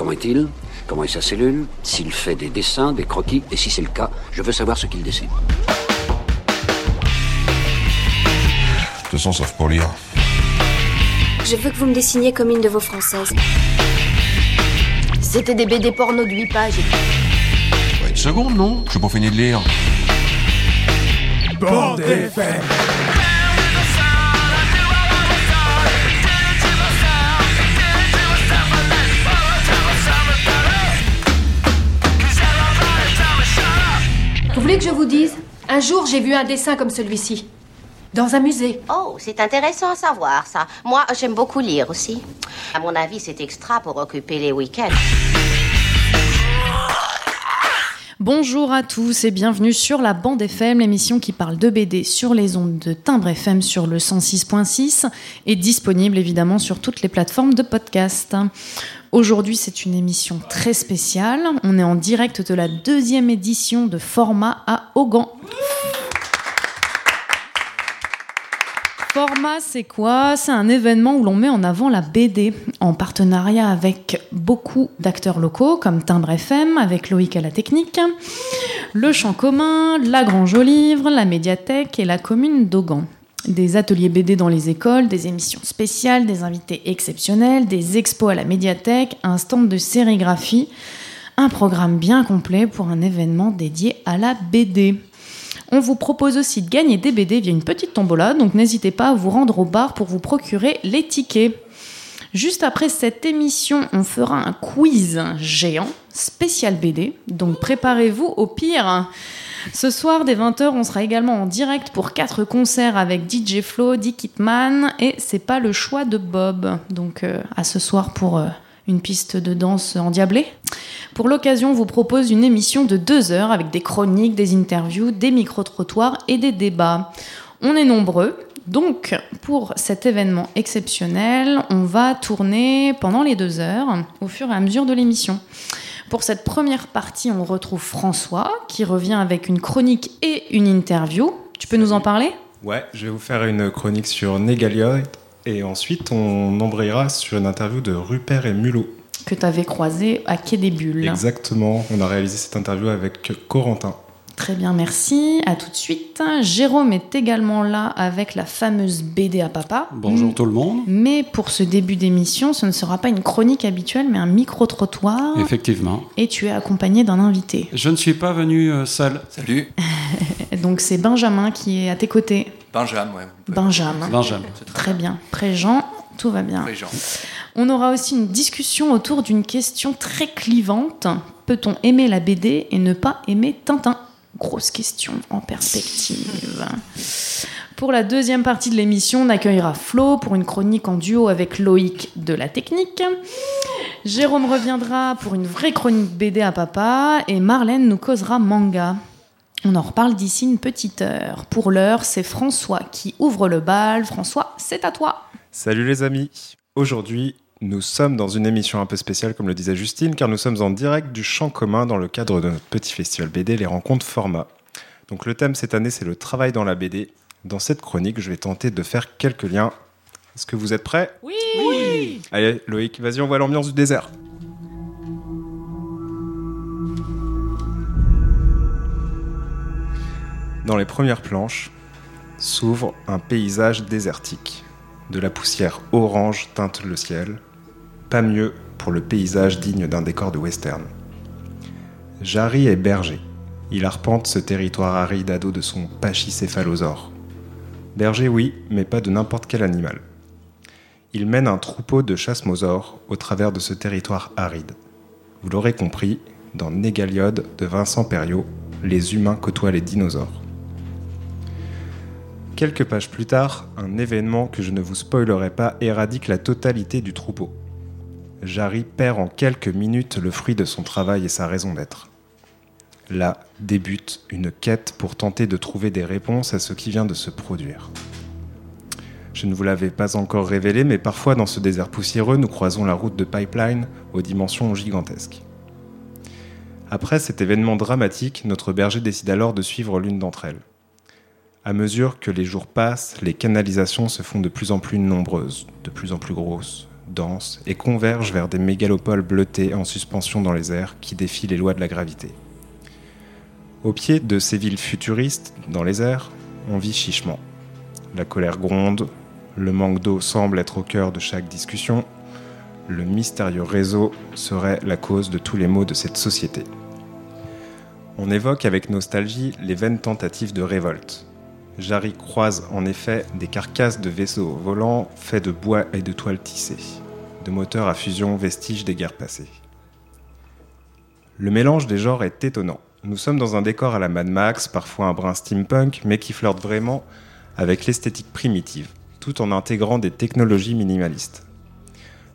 Comment est-il? Comment est sa cellule? S'il fait des dessins, des croquis? Et si c'est le cas, je veux savoir ce qu'il dessine. De toute façon, sauf pour lire. Je veux que vous me dessiniez comme une de vos françaises. C'était des BD porno de 8 pages. une seconde, non? Je suis pas fini de lire. Bande FM. Que je vous dise Un jour, j'ai vu un dessin comme celui-ci. Dans un musée. Oh, c'est intéressant à savoir, ça. Moi, j'aime beaucoup lire aussi. À mon avis, c'est extra pour occuper les week-ends. Bonjour à tous et bienvenue sur la bande FM, l'émission qui parle de BD sur les ondes de Timbre FM sur le 106.6 et disponible évidemment sur toutes les plateformes de podcast. Aujourd'hui, c'est une émission très spéciale. On est en direct de la deuxième édition de Format à Augan. Format, c'est quoi? C'est un événement où l'on met en avant la BD en partenariat avec beaucoup d'acteurs locaux comme Timbre FM, avec Loïc à la technique, le Champ commun, la Grange aux livres, la médiathèque et la commune d'Augan. Des ateliers BD dans les écoles, des émissions spéciales, des invités exceptionnels, des expos à la médiathèque, un stand de sérigraphie, un programme bien complet pour un événement dédié à la BD. On vous propose aussi de gagner des BD via une petite tombola, donc n'hésitez pas à vous rendre au bar pour vous procurer les tickets. Juste après cette émission, on fera un quiz géant spécial BD, donc préparez-vous au pire. Ce soir, dès 20h, on sera également en direct pour quatre concerts avec DJ Flo, Dick Hitman, et c'est pas le choix de Bob. Donc euh, à ce soir pour euh, une piste de danse endiablée. Pour l'occasion, on vous propose une émission de deux heures avec des chroniques, des interviews, des micro-trottoirs et des débats. On est nombreux, donc pour cet événement exceptionnel, on va tourner pendant les deux heures au fur et à mesure de l'émission. Pour cette première partie, on retrouve François qui revient avec une chronique et une interview. Tu peux nous en parler? Ouais, je vais vous faire une chronique sur Négalioid et ensuite on embrayera sur une interview de Rupert et Mulot. Que tu avais croisé à Quai des Bulles. Exactement, on a réalisé cette interview avec Corentin. Très bien, merci. À tout de suite. Jérôme est également là avec la fameuse BD à papa. Bonjour tout le monde. Mais pour ce début d'émission, ce ne sera pas une chronique habituelle, mais un micro-trottoir. Effectivement. Et tu es accompagné d'un invité. Je ne suis pas venu euh, seul. Salut. Donc c'est Benjamin qui est à tes côtés. Benjamin, ouais. Benjamin. Benjamin. Très bien. Préjean, tout va bien. Préjean. On aura aussi une discussion autour d'une question très clivante. Peut-on aimer la BD et ne pas aimer Tintin? Grosse question en perspective. Pour la deuxième partie de l'émission, on accueillera Flo pour une chronique en duo avec Loïc de la technique. Jérôme reviendra pour une vraie chronique BD à papa et Marlène nous causera manga. On en reparle d'ici une petite heure. Pour l'heure, c'est François qui ouvre le bal. François, c'est à toi. Salut les amis. Aujourd'hui, nous sommes dans une émission un peu spéciale, comme le disait Justine, car nous sommes en direct du champ commun dans le cadre de notre petit festival BD, les rencontres format. Donc le thème cette année, c'est le travail dans la BD. Dans cette chronique, je vais tenter de faire quelques liens. Est-ce que vous êtes prêts? Oui, oui Allez, Loïc, vas-y, on voit l'ambiance du désert. Dans les premières planches s'ouvre un paysage désertique. De la poussière orange teinte le ciel. Pas mieux pour le paysage digne d'un décor de western. Jarry est berger. Il arpente ce territoire aride à dos de son pachycéphalosaure. Berger, oui, mais pas de n'importe quel animal. Il mène un troupeau de chasmosaures au travers de ce territoire aride. Vous l'aurez compris, dans Négaliode de Vincent Perriot, les humains côtoient les dinosaures. Quelques pages plus tard, un événement que je ne vous spoilerai pas éradique la totalité du troupeau. Jarry perd en quelques minutes le fruit de son travail et sa raison d'être. Là débute une quête pour tenter de trouver des réponses à ce qui vient de se produire. Je ne vous l'avais pas encore révélé, mais parfois dans ce désert poussiéreux, nous croisons la route de Pipeline aux dimensions gigantesques. Après cet événement dramatique, notre berger décide alors de suivre l'une d'entre elles. À mesure que les jours passent, les canalisations se font de plus en plus nombreuses, de plus en plus grosses, dansent et convergent vers des mégalopoles bleutées en suspension dans les airs qui défient les lois de la gravité. Au pied de ces villes futuristes, dans les airs, on vit chichement. La colère gronde, le manque d'eau semble être au cœur de chaque discussion, le mystérieux réseau serait la cause de tous les maux de cette société. On évoque avec nostalgie les vaines tentatives de révolte. Jarry croise en effet des carcasses de vaisseaux volants faits de bois et de toiles tissées, de moteurs à fusion vestiges des guerres passées. Le mélange des genres est étonnant. Nous sommes dans un décor à la Mad Max, parfois un brin steampunk, mais qui flirte vraiment avec l'esthétique primitive, tout en intégrant des technologies minimalistes.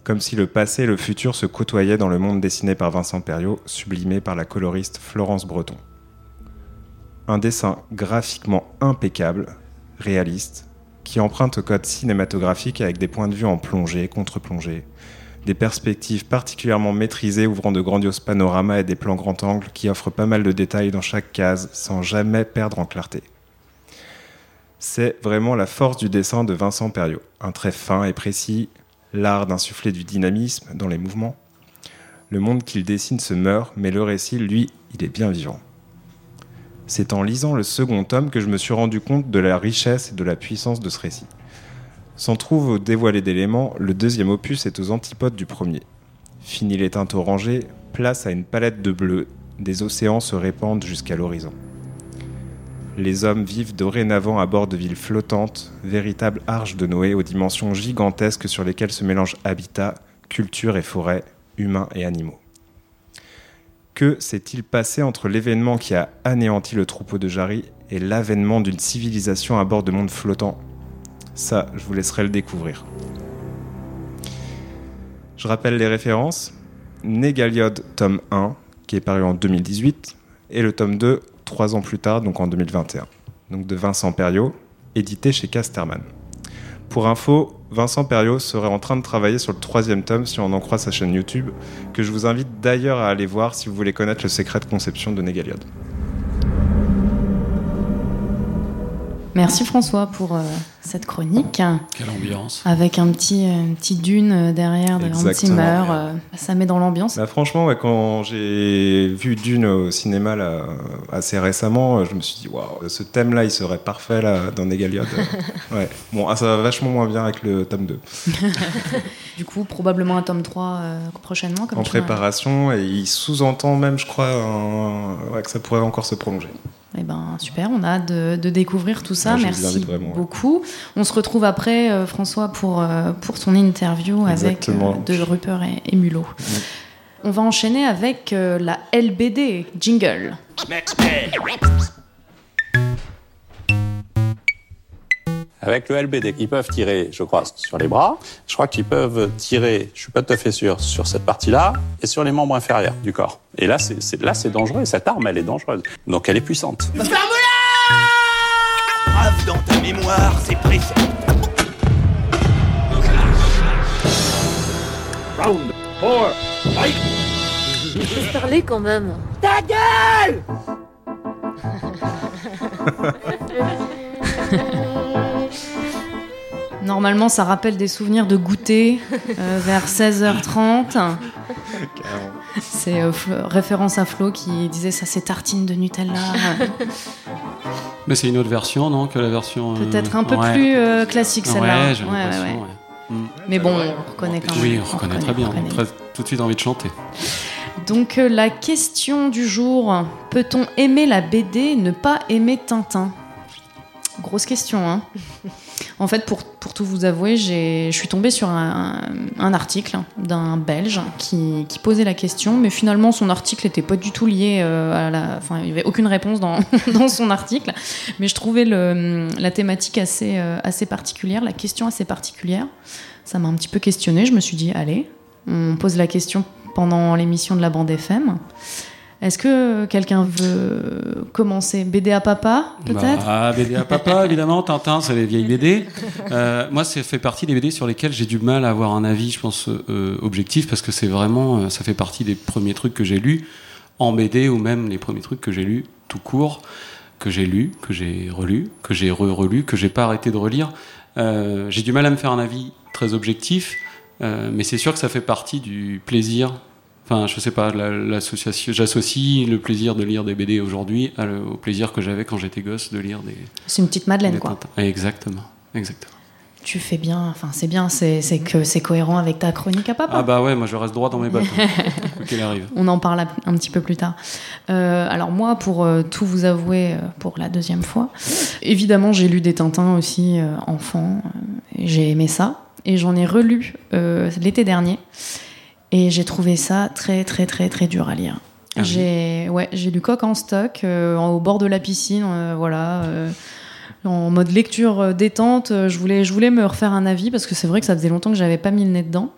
Comme si le passé et le futur se côtoyaient dans le monde dessiné par Vincent Perriot, sublimé par la coloriste Florence Breton. Un dessin graphiquement impeccable, réaliste, qui emprunte au code cinématographique avec des points de vue en plongée, contre-plongée, des perspectives particulièrement maîtrisées ouvrant de grandioses panoramas et des plans grand angle qui offrent pas mal de détails dans chaque case sans jamais perdre en clarté. C'est vraiment la force du dessin de Vincent Perriot, un trait fin et précis, l'art d'insuffler du dynamisme dans les mouvements. Le monde qu'il dessine se meurt, mais le récit, lui, il est bien vivant. C'est en lisant le second tome que je me suis rendu compte de la richesse et de la puissance de ce récit. Sans trop dévoiler d'éléments, le deuxième opus est aux antipodes du premier. Fini les teintes orangées, place à une palette de bleu, des océans se répandent jusqu'à l'horizon. Les hommes vivent dorénavant à bord de villes flottantes, véritables arches de Noé aux dimensions gigantesques sur lesquelles se mélangent habitat, culture et forêt, humains et animaux. Que s'est-il passé entre l'événement qui a anéanti le troupeau de Jarry et l'avènement d'une civilisation à bord de mondes flottants Ça, je vous laisserai le découvrir. Je rappelle les références. Négaliode, tome 1, qui est paru en 2018, et le tome 2, trois ans plus tard, donc en 2021. Donc de Vincent Perriot, édité chez Casterman. Pour info, Vincent Perriot serait en train de travailler sur le troisième tome si on en croit sa chaîne YouTube, que je vous invite d'ailleurs à aller voir si vous voulez connaître le secret de conception de Négaliode. Merci François pour euh, cette chronique. Quelle ambiance. Avec un petit, euh, dune euh, derrière de Hans. Zimmer. euh, ça met dans l'ambiance. Bah, franchement, ouais, quand j'ai vu Dune au cinéma là, assez récemment, je me suis dit, waouh, ce thème-là, il serait parfait là, dans ouais. Bon, ah, ça va vachement moins bien avec le tome 2. Du coup, probablement un tome 3 euh, prochainement. Comme en préparation, et il sous-entend même, je crois, un- ouais, que ça pourrait encore se prolonger. Eh ben, super, on a hâte de, de découvrir tout ça. Ouais, vous Merci ouais. On se retrouve après, euh, François, pour, euh, pour ton interview avec Exactement. euh, de Rupert et, et Mulot. On va enchaîner avec euh, la LBD, Jingle. Avec le LBD, ils peuvent tirer, je crois, sur les bras. Je crois qu'ils peuvent tirer, je suis pas tout à fait sûr, sur cette partie-là et sur les membres inférieurs du corps. Et là, c'est là, c'est dangereux. Cette arme, elle est dangereuse. Donc, elle est puissante. Mémoire, c'est précis. Round 4, fight Laisse parler quand même. Ta gueule Normalement, ça rappelle des souvenirs de goûter euh, vers 16h30. C'est euh, référence à Flo qui disait ça, c'est tartine de Nutella. Mais c'est une autre version, non Que la version. euh, Peut-être un peu ouais. plus euh, classique celle-là. Ouais, j'ai Ouais, l'impression, ouais. Mais bon, on reconnaît quand même. Oui, on reconnaît très bien. reconnaît. Très- tout de suite envie de chanter. Donc euh, la question du jour, peut-on aimer la BD ne pas aimer Tintin? Grosse question, hein En fait, pour, pour tout vous avouer, je suis tombée sur un, un article d'un Belge qui, qui posait la question, mais finalement son article n'était pas du tout lié euh, à la... Enfin, il n'y avait aucune réponse dans, dans son article, mais je trouvais le, la thématique assez, euh, assez particulière, la question assez particulière. Ça m'a un petit peu questionné, je me suis dit, allez, on pose la question pendant l'émission de la bande FM. Est-ce que quelqu'un veut commencer? BD à papa, peut-être? Bah, BD à papa, évidemment. Tintin, c'est les vieilles BD. Euh, moi, ça fait partie des BD sur lesquelles j'ai du mal à avoir un avis, je pense, euh, objectif, parce que c'est vraiment, euh, ça fait partie des premiers trucs que j'ai lus en BD, ou même les premiers trucs que j'ai lus tout court, que j'ai lus, que j'ai relus, que j'ai re-relus, que j'ai pas arrêté de relire. Euh, j'ai du mal à me faire un avis très objectif. Mais c'est sûr que ça fait partie du plaisir. Enfin, je sais pas, l'association, j'associe le plaisir de lire des BD aujourd'hui au plaisir que j'avais quand j'étais gosse de lire des. C'est une petite Madeleine, quoi. Exactement, exactement. Tu fais bien, enfin c'est bien, c'est que c'est cohérent avec ta chronique à papa. Ah bah ouais, moi je reste droit dans mes bottes, hein, qu'il arrive. On en parle un petit peu plus tard. Euh, alors moi, pour euh, tout vous avouer, euh, pour la deuxième fois, évidemment j'ai lu des Tintins aussi euh, enfant, j'ai aimé ça, et j'en ai relu l'été dernier, et j'ai trouvé ça très très très très dur à lire. Ah oui. j'ai ouais, j'ai lu Coq en stock, euh, au bord de la piscine, euh, voilà. euh, en mode lecture détente, je voulais, je voulais me refaire un avis parce que c'est vrai que ça faisait longtemps que j'avais pas mis le nez dedans.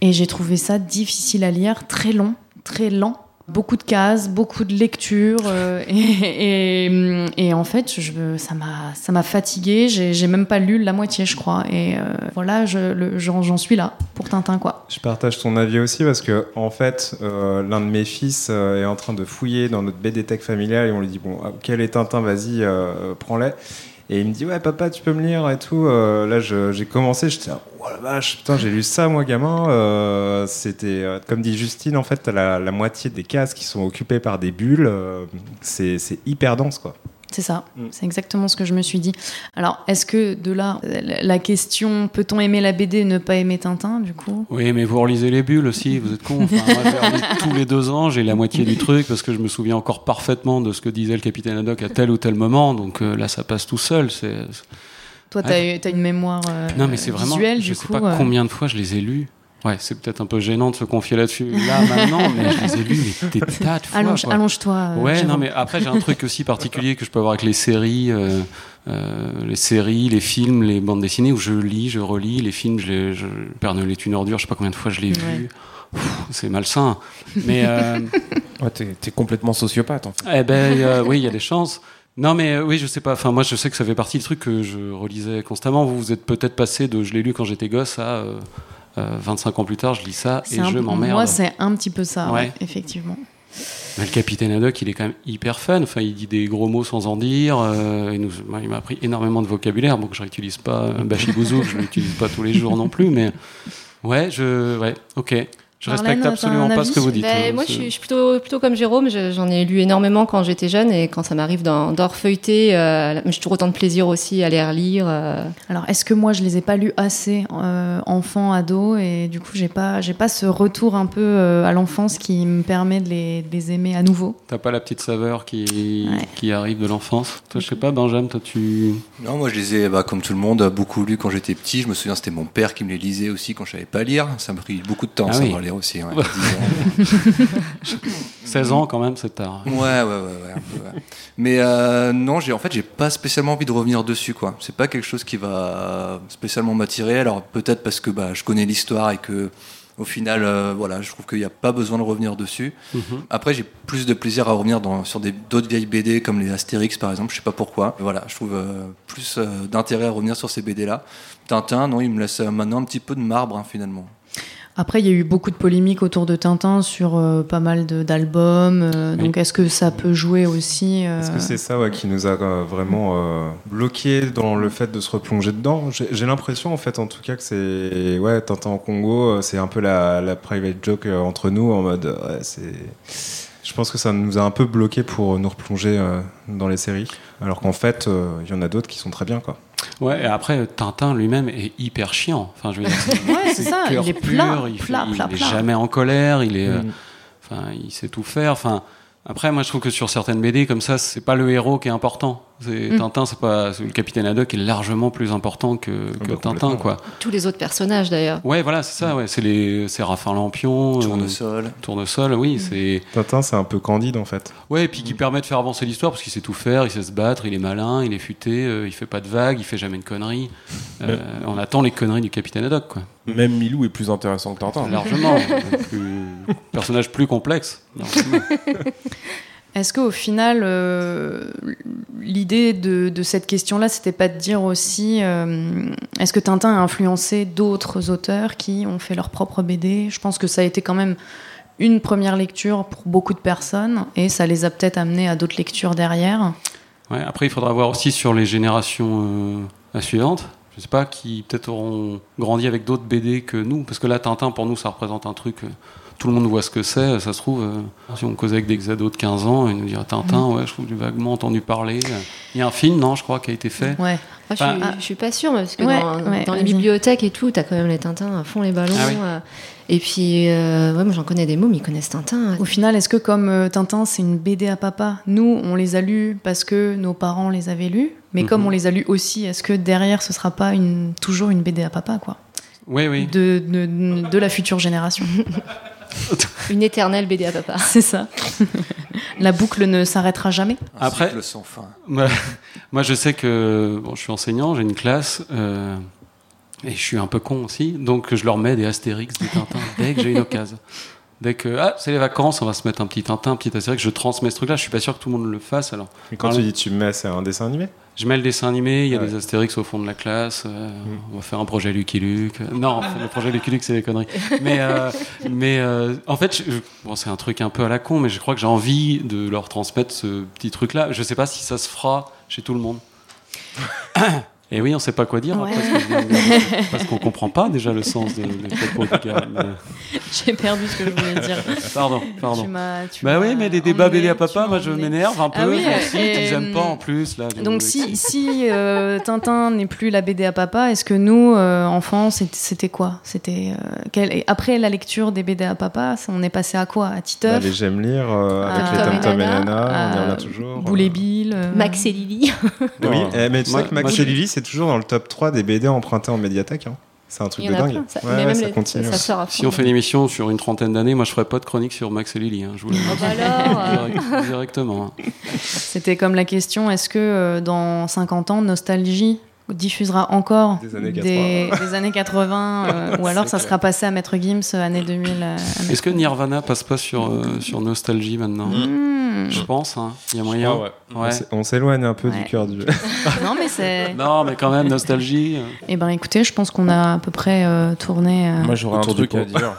Et j'ai trouvé ça difficile à lire, très long, très lent. Beaucoup de cases, beaucoup de lectures. euh, et, en fait, ça m'a ça m'a fatiguée. J'ai même pas lu la moitié, je crois. Et euh, voilà, j'en suis là pour Tintin, quoi. Je partage ton avis aussi parce que en fait, euh, l'un de mes fils est en train de fouiller dans notre BD Tech familiale et on lui dit bon, ah, quel est Tintin, vas-y, prends-les. Et il me dit ouais papa, tu peux me lire et tout. Euh, là, j'ai commencé, j'étais oh la vache, putain, j'ai lu ça moi gamin. Euh, C'était euh, comme dit Justine, en fait, la, moitié des cases qui sont occupées par des bulles. c'est hyper dense quoi. C'est ça, c'est exactement ce que je me suis dit. Alors, est-ce que de là, la question peut-on aimer la BD et ne pas aimer Tintin, du coup? Oui, mais vous relisez les bulles aussi, vous êtes con. Enfin, moi, je tous les deux ans, j'ai la moitié du truc parce que je me souviens encore parfaitement de ce que disait le capitaine Haddock à tel ou tel moment. Donc euh, là, ça passe tout seul. C'est Toi, Ouais. t'as eu- t'as une mémoire euh, non, mais c'est vraiment. visuelle, je du sais coup. pas euh, combien de fois je les ai lus. Ouais, c'est peut-être un peu gênant de se confier là-dessus là maintenant, mais je les ai lus mais des tas de fois. Allonge-. Allonge-toi. euh, Ouais, non, mais après, j'ai un truc aussi particulier que je peux avoir avec les séries, euh, euh, les séries, les films, les bandes dessinées où je lis, je relis. Les films, je les, je, Pernel est une ordure, je sais pas combien de fois je l'ai Ouais. vu. C'est malsain. Mais, euh, Ouais, t'es, t'es complètement sociopathe en fait. eh ben, euh, oui, il y a des chances. Non, mais euh, oui, je sais pas. Enfin, moi, je sais que ça fait partie du truc que je relisais constamment. Vous, vous êtes peut-être passé de je l'ai lu quand j'étais gosse à euh, euh, 25 ans plus tard, je lis ça et je m'emmerde. Moi, c'est un petit peu ça, ouais, Ouais. effectivement. Mais le capitaine Haddock, il est quand même hyper fun. Enfin, il dit des gros mots sans en dire. euh, il nous- moi, il m'a appris énormément de vocabulaire. Bon, que je n'utilise pas euh, Bachibouzou, je l'utilise pas tous les jours non plus. Mais ouais, je, ouais, ok. Je Marlène, respecte absolument pas ce que vous dites. Ben, hein, moi, je suis, je suis plutôt, plutôt comme Jérôme. Je- J'en ai lu énormément quand j'étais jeune et quand ça m'arrive d'en d'en refeuilleter, euh, j'ai toujours autant de plaisir aussi à les relire. euh. Alors, est-ce que moi, je les ai pas lus assez euh, enfant, ado, et du coup, j'ai pas, j'ai pas ce retour un peu euh, à l'enfance qui me permet de les, de les aimer à nouveau? T'as pas la petite saveur qui, qui arrive de l'enfance? Toi, je sais pas, Benjamin, toi, tu. Non, moi je les ai, bah, comme tout le monde, beaucoup lus quand j'étais petit. Je me souviens, c'était mon père qui me les lisait aussi quand je savais pas lire. Ça m'a pris beaucoup de temps, Ah ça, oui. pour aussi. ouais, Ouais. 10 ans. 16 ans, quand même, c'est tard. Ouais, ouais, ouais, ouais, un peu, ouais. Mais euh, non, j'ai en fait, j'ai pas spécialement envie de revenir dessus, quoi. C'est pas quelque chose qui va spécialement m'attirer. Alors peut-être parce que bah, je connais l'histoire et que, au final, euh, voilà, je trouve qu'il n'y a pas besoin de revenir dessus. Mhm. Après, j'ai plus de plaisir à revenir dans, sur des- d'autres vieilles BD comme les Astérix, par exemple. Je sais pas pourquoi. Voilà, je trouve euh, plus euh, d'intérêt à revenir sur ces BD-là. Tintin, non, il me laisse euh, maintenant un petit peu de marbre, hein, finalement. Après, il y a eu beaucoup de polémiques autour de Tintin sur euh, pas mal d'albums. euh, Donc, est-ce que ça peut jouer aussi euh, Est-ce que c'est ça ouais, qui nous a vraiment bloqué dans le fait de se replonger dedans? J'ai l'impression, en fait, en tout cas, que c'est. Ouais, Tintin en Congo, c'est un peu la, la private joke entre nous, en mode. Ouais, c'est. Je pense que ça nous a un peu bloqué pour nous replonger dans les séries. Alors qu'en fait, euh, il y en a d'autres qui sont très bien, quoi. Ouais, et après, Tintin lui-même est hyper chiant. Enfin, je veux dire, Ouais, c'est ça, il est pur, plat, il, plat, il est jamais en colère, il est, euh, Mm. enfin, il sait tout faire. Enfin, après, moi, je trouve que sur certaines BD comme ça, c'est pas le héros qui est important. C'est Mm. Tintin, c'est pas c'est- le capitaine Haddock est largement plus important que, que bah, Tintin, quoi. Tous les autres personnages, d'ailleurs. Ouais, voilà, c'est ça. Ouais, c'est les, c'est Raphaël Lampion, euh, Tournesol. Tournesol, oui, c'est. Tintin, c'est un peu candide, en fait. Ouais, et puis qui permet de faire avancer l'histoire parce qu'il sait tout faire, il sait se battre, il est malin, il est futé, euh, il fait pas de vagues, il fait jamais une connerie. Euh, on attend les conneries du capitaine Haddock, quoi. Même Milou est plus intéressant que Tintin. Largement. plus- personnage plus complexe. Est-ce qu'au final, euh, l'idée de, de cette question-là, c'était pas de dire aussi, euh, est-ce que Tintin a influencé d'autres auteurs qui ont fait leur propre BD Je pense que ça a été quand même une première lecture pour beaucoup de personnes et ça les a peut-être amenés à d'autres lectures derrière. Ouais, après, il faudra voir aussi sur les générations euh, suivantes. je sais pas, qui peut-être auront grandi avec d'autres BD que nous. Parce que là, Tintin, pour nous, ça représente un truc. Tout le monde voit ce que c'est. Ça se trouve, euh, si on causait avec des exados de 15 ans, ils nous diraient Tintin, Mm. ouais, je trouve que j'ai vaguement entendu parler. Il y a un film, non, je crois, qui a été fait. Ouais. Ah, je, Enfin, suis, je suis pas sûre, parce que Ouais, dans, ouais, dans les bibliothèques et tout, t'as quand même les Tintins à fond les ballons. Ah oui. euh, et puis, euh, ouais, moi j'en connais des mômes, ils connaissent Tintin. Au final, est-ce que comme euh, Tintin, c'est une BD à papa, nous, on les a lus parce que nos parents les avaient lus, mais Mhm. comme on les a lus aussi, est-ce que derrière, ce sera pas une, toujours une BD à papa, quoi? Oui, oui. de, de, de la future génération. Une éternelle BD à papa. C'est ça. la boucle ne s'arrêtera jamais. Après, cycle sans fin. Moi, moi, je sais que bon, je suis enseignant, j'ai une classe, euh, et je suis un peu con aussi, donc je leur mets des Astérix, des Tintins, dès que j'ai une occasion. Dès que ah, c'est les vacances, on va se mettre un petit Tintin, un petit Astérix, je transmets ce truc-là. Je suis pas sûr que tout le monde le fasse alors. Mais quand Alors, tu dis tu mets, c'est un dessin animé? Je mets le dessin animé, il y a Ouais. des Astérix au fond de la classe. euh, On va faire un projet Lucky Luke. Euh, Non, le projet Lucky Luke, c'est des conneries. Mais, euh, mais euh, en fait, je- bon, c'est un truc un peu à la con, mais je crois que j'ai envie de leur transmettre ce petit truc-là. Je sais pas si ça se fera chez tout le monde. Et oui, on sait pas quoi dire Ouais. après parce qu'on comprend pas déjà le sens de, de propos du gars. mais- J'ai perdu ce que je voulais dire. Pardon, pardon. Tu bah oui, mais les débats emmené, BD à papa, moi je m'énerve un peu. Ah oui, et, ils aiment pas euh, en plus. Là, Donc si, si euh, Tintin n'est plus la BD à papa, est-ce que nous, euh, enfants, c'était quoi? C'était euh, quel- après la lecture des BD à papa, on est passé à quoi? À Bah, Titeuf Les J'aime lire euh, avec les Tom Tom et Nana, on y ah, revient toujours. Boule et Bill, euh, Max et Lily. Oui, eh, mais tu sais que Max et Lily, c'est toujours dans le top 3 des BD empruntés en médiathèque. hein. C'est un truc de dingue. ça- Ouais, même ça les- continue. ça sort. Si on fait une émission sur une trentaine d'années, moi je ferai pas de chronique sur Max et Lily. hein, je vous le dis. Oh bah euh. Direct- directement. hein. C'était comme la question est-ce que euh, dans 50 ans, Nostalgie diffusera encore Des années des, des années 80 euh, ou alors ça sera passé à Maître Gims euh, année 2000 euh, Est-ce que Nirvana passe pas sur, euh, sur Nostalgie maintenant Hmm. Je pense, hein. il y a moyen. crois, ouais. On s'é- On s'éloigne un peu Ouais. du cœur du jeu. non mais c'est Non, mais quand même, Nostalgie. eh ben écoutez je pense qu'on a à peu près euh, tourné euh, Moi, j'aurais un truc à dire.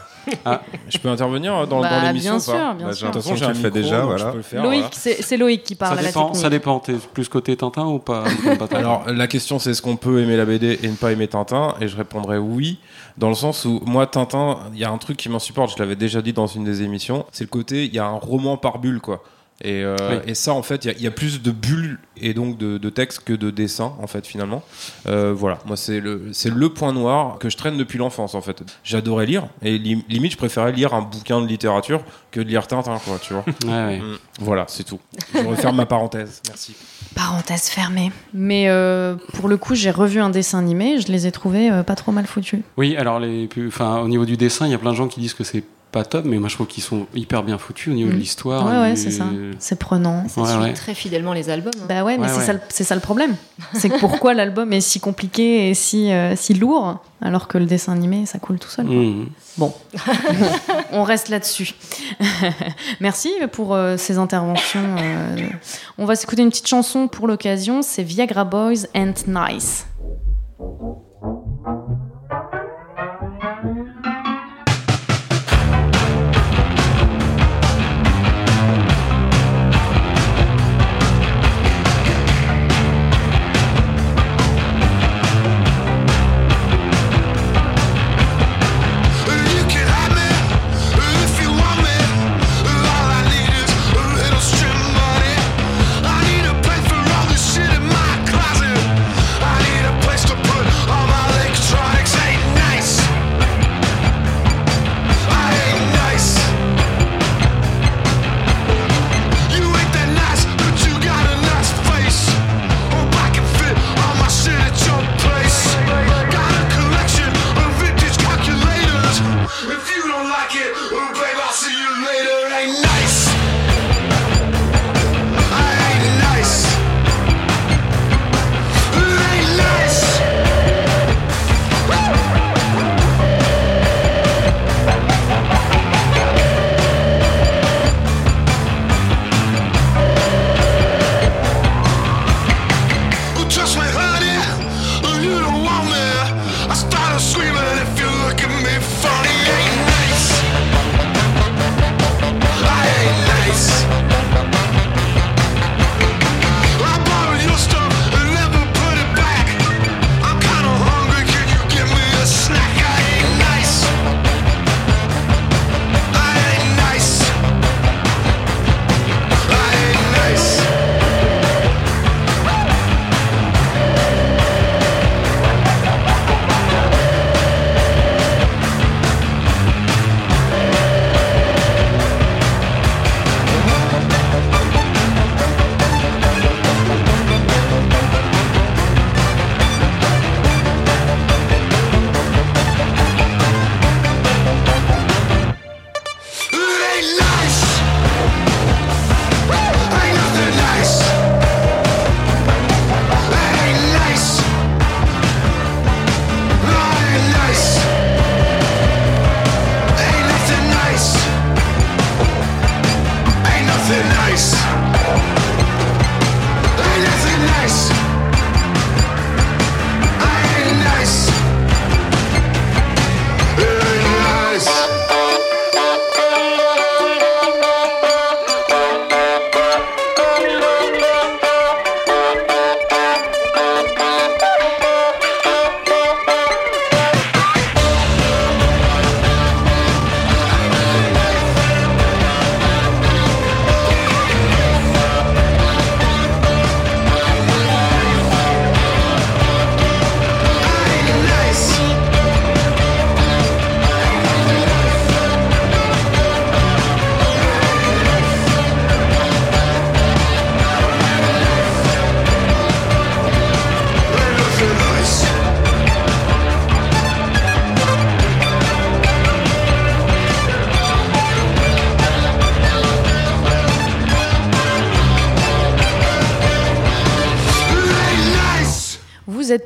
Ah. Je peux intervenir dans, Bah, dans l'émission bien sûr, bien Bah, sûr. De toute façon, j'ai un tu le fais micro, déjà, donc voilà. je peux le faire. Loïc voilà. c'est Loïc qui parle Ça à la dépend, technique ça dépend. T'es plus côté Tintin ou pas, Alors, la question, c'est est-ce qu'on peut aimer la BD et ne pas aimer Tintin? Et je répondrais oui, dans le sens où, moi, Tintin, il y a un truc qui m'insupporte, je l'avais déjà dit dans une des émissions, c'est le côté, il y a un roman par bulle, quoi. Et, euh, Oui. et ça, en fait, il y a- il y, a plus de bulles et donc de, de texte que de dessins, en fait, finalement. Euh, voilà, moi, c'est le, c'est le point noir que je traîne depuis l'enfance, en fait. J'adorais lire, et lim- limite, je préférais lire un bouquin de littérature que de lire Tintin, quoi, tu vois. Ouais, ouais. Mm. Voilà, c'est tout. Je referme ma parenthèse. Merci. parenthèse fermée mais euh, pour le coup j'ai revu un dessin animé je les ai trouvés euh, pas trop mal foutus Oui, alors les, plus- enfin, au niveau du dessin, il y a plein de gens qui disent que c'est pas top, mais moi je trouve qu'ils sont hyper bien foutus au niveau de Mm. l'histoire. ouais ouais du- c'est ça c'est prenant Ça Ouais, suit ouais. très fidèlement les albums. hein. Bah ouais, mais Ouais, c'est ouais. ça, le- c'est ça le problème. C'est que pourquoi l'album est si compliqué et si, euh, si lourd, alors que le dessin animé, ça coule tout seul. quoi. Mm. Bon, on reste là-dessus. Merci pour euh, ces interventions. euh. On va s'écouter une petite chanson pour l'occasion, c'est Viagra Boys and Nice.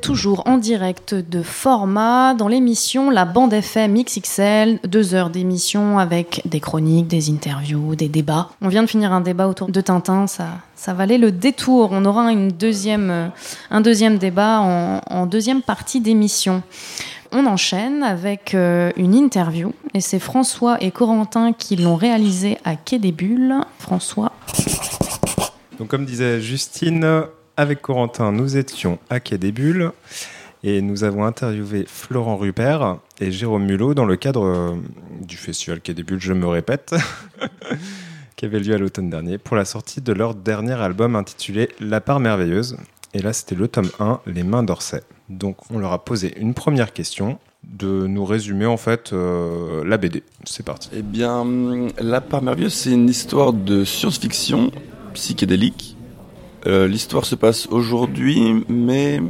Toujours en direct de format dans l'émission La Bande FM XXL. Deux heures d'émission avec des chroniques, des interviews, des débats. On vient de finir un débat autour de Tintin, ça, ça valait le détour. On aura une deuxième, un deuxième débat en, en deuxième partie d'émission. On enchaîne avec euh, une interview et c'est François et Corentin qui l'ont réalisée à Quai des Bulles. François. Donc, comme disait Justine, avec Corentin, nous étions à Quai des Bulles et nous avons interviewé Florent Rupert et Jérôme Mulot dans le cadre euh, du festival Quai des Bulles, je me répète, qui avait lieu à l'automne dernier pour la sortie de leur dernier album intitulé La part merveilleuse. Et là, c'était le tome 1, Les mains d'Orsay. Donc, on leur a posé une première question de nous résumer en fait euh, la BD. C'est parti. Eh bien, hum, La part merveilleuse, c'est une histoire de science-fiction psychédélique. Euh, L'histoire se passe aujourd'hui, mais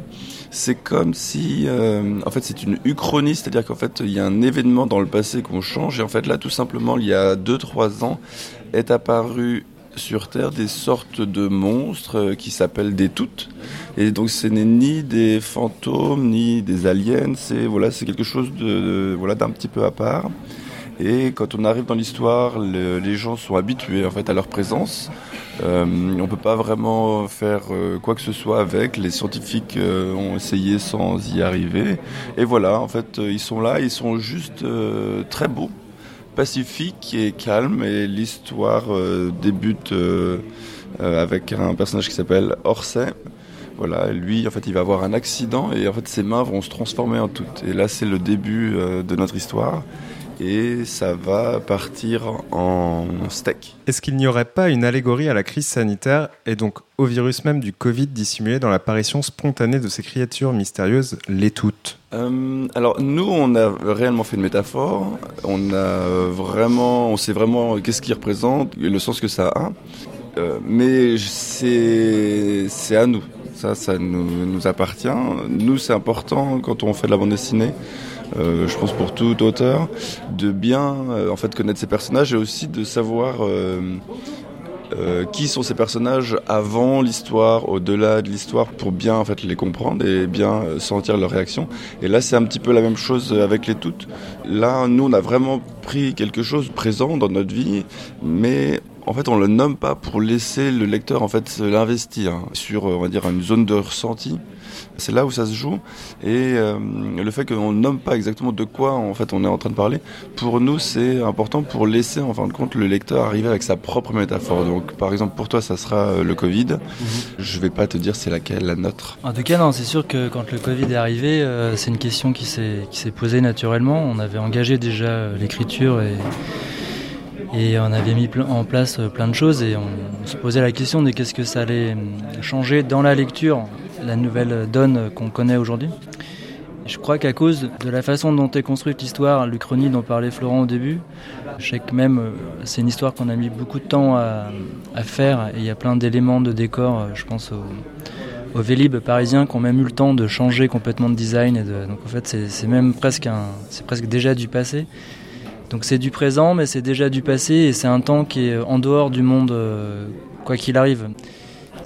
c'est comme si, euh, en fait, c'est une uchronie, c'est-à-dire qu'en fait, il y a un événement dans le passé qu'on change, et en fait, là, tout simplement, il y a 2-3 ans, est apparu sur Terre des sortes de monstres euh, qui s'appellent des toutes. Et donc, ce n'est ni des fantômes, ni des aliens, c'est voilà, c'est quelque chose de, de- voilà, d'un petit peu à part. Et quand on arrive dans l'histoire, le- les gens sont habitués en fait à leur présence. Euh, on peut pas vraiment faire euh, quoi que ce soit avec. Les scientifiques euh, ont essayé sans y arriver. Et voilà, en fait, euh, ils sont là, ils sont juste très beaux, pacifiques et calmes. Et l'histoire débute avec un personnage qui s'appelle Orsay. Voilà, lui, en fait, il va avoir un accident et en fait, ses mains vont se transformer en toutes. Et là, c'est le début de notre histoire. Et ça va partir en steak. Est-ce qu'il n'y aurait pas une allégorie à la crise sanitaire et donc au virus même du Covid dissimulé dans l'apparition spontanée de ces créatures mystérieuses, les toutes? Euh, alors nous, on a réellement fait une métaphore. On a vraiment, on sait vraiment qu'est-ce qu'il représente et le sens que ça a. Euh, mais c'est c'est à nous. Ça, ça nous, nous appartient. Nous, c'est important quand on fait de la bande dessinée. Euh, je pense pour tout auteur, de bien euh, en fait connaître ses personnages et aussi de savoir euh, qui sont ces personnages avant l'histoire, au-delà de l'histoire, pour bien en fait les comprendre et bien sentir leurs réactions. Et là, c'est un petit peu la même chose avec les toutes. Là, nous, on a vraiment pris quelque chose présent dans notre vie, mais en fait, on le nomme pas pour laisser le lecteur en fait l'investir sur, on va dire, une zone de ressenti. C'est là où ça se joue. Et euh, le fait qu'on nomme pas exactement de quoi en fait on est en train de parler, pour nous c'est important pour laisser en fin de compte le lecteur arriver avec sa propre métaphore. Donc par exemple pour toi ça sera euh, le Covid. Je vais pas te dire c'est laquelle la nôtre. En tout cas, non, c'est sûr que quand le Covid est arrivé, euh, c'est une question qui s'est qui s'est posée naturellement. On avait engagé déjà l'écriture et et on avait mis en place plein de choses et on, se posait la question de qu'est-ce que ça allait changer dans la lecture, la nouvelle donne qu'on connaît aujourd'hui. Je crois qu'à cause de la façon dont est construite l'histoire, l'Uchronie dont parlait Florent au début, je sais que même euh, c'est une histoire qu'on a mis beaucoup de temps à, faire et il y a plein d'éléments de décor, euh, je pense aux, Vélib parisiens qui ont même eu le temps de changer complètement de design. Et donc en fait c'est même presque, un, presque déjà du passé. Donc c'est du présent mais c'est déjà du passé et c'est un temps qui est en dehors du monde euh, quoi qu'il arrive.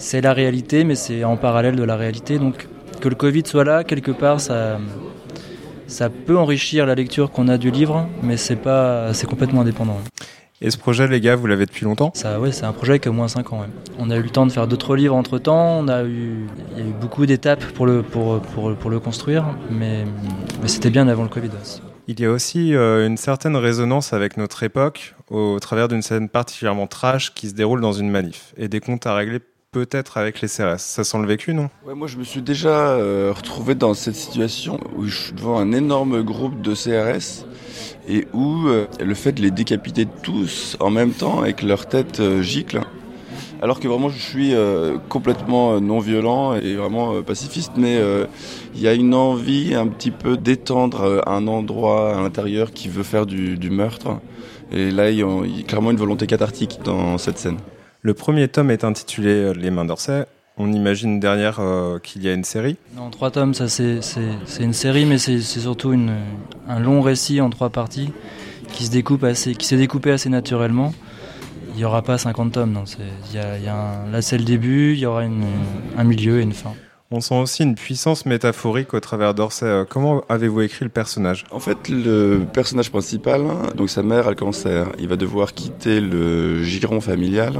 C'est la réalité mais c'est en parallèle de la réalité. Donc que le Covid soit là, quelque part, ça, ça peut enrichir la lecture qu'on a du livre, mais c'est pas, c'est complètement indépendant. Et ce projet, les gars, vous l'avez depuis longtemps? Ça, ouais, c'est un projet qui a au moins 5 ans. ouais. On a eu le temps de faire d'autres livres entre temps. On a eu, il y a eu beaucoup d'étapes pour le, pour, pour, pour le construire, mais, mais c'était bien avant le Covid. aussi. Il y a aussi euh, une certaine résonance avec notre époque au travers d'une scène particulièrement trash qui se déroule dans une manif et des comptes à régler peut-être avec les CRS. Ça sent le vécu, non? Moi je me suis déjà euh, retrouvé dans cette situation où je suis devant un énorme groupe de CRS et où euh, le fait de les décapiter tous en même temps avec leur tête euh, gicle, alors que vraiment je suis complètement non violent et vraiment pacifiste, mais il y a une envie un petit peu d'étendre un endroit à l'intérieur qui veut faire du, meurtre. Et là, il y a clairement une volonté cathartique dans cette scène. Le premier tome est intitulé euh, Les mains d'Orsay. On imagine derrière euh, qu'il y a une série. Non, trois tomes, ça c'est, une série, mais c'est, surtout une, un long récit en trois parties qui se découpe assez, qui s'est découpé assez naturellement. Il n'y aura pas 50 tomes, non. Y a, y a un- là c'est le début, il y aura une, un milieu et une fin. On sent aussi une puissance métaphorique au travers d'Orsay. Euh, Comment avez-vous écrit le personnage? En fait, le personnage principal, donc sa mère a le cancer. Il va devoir quitter le giron familial.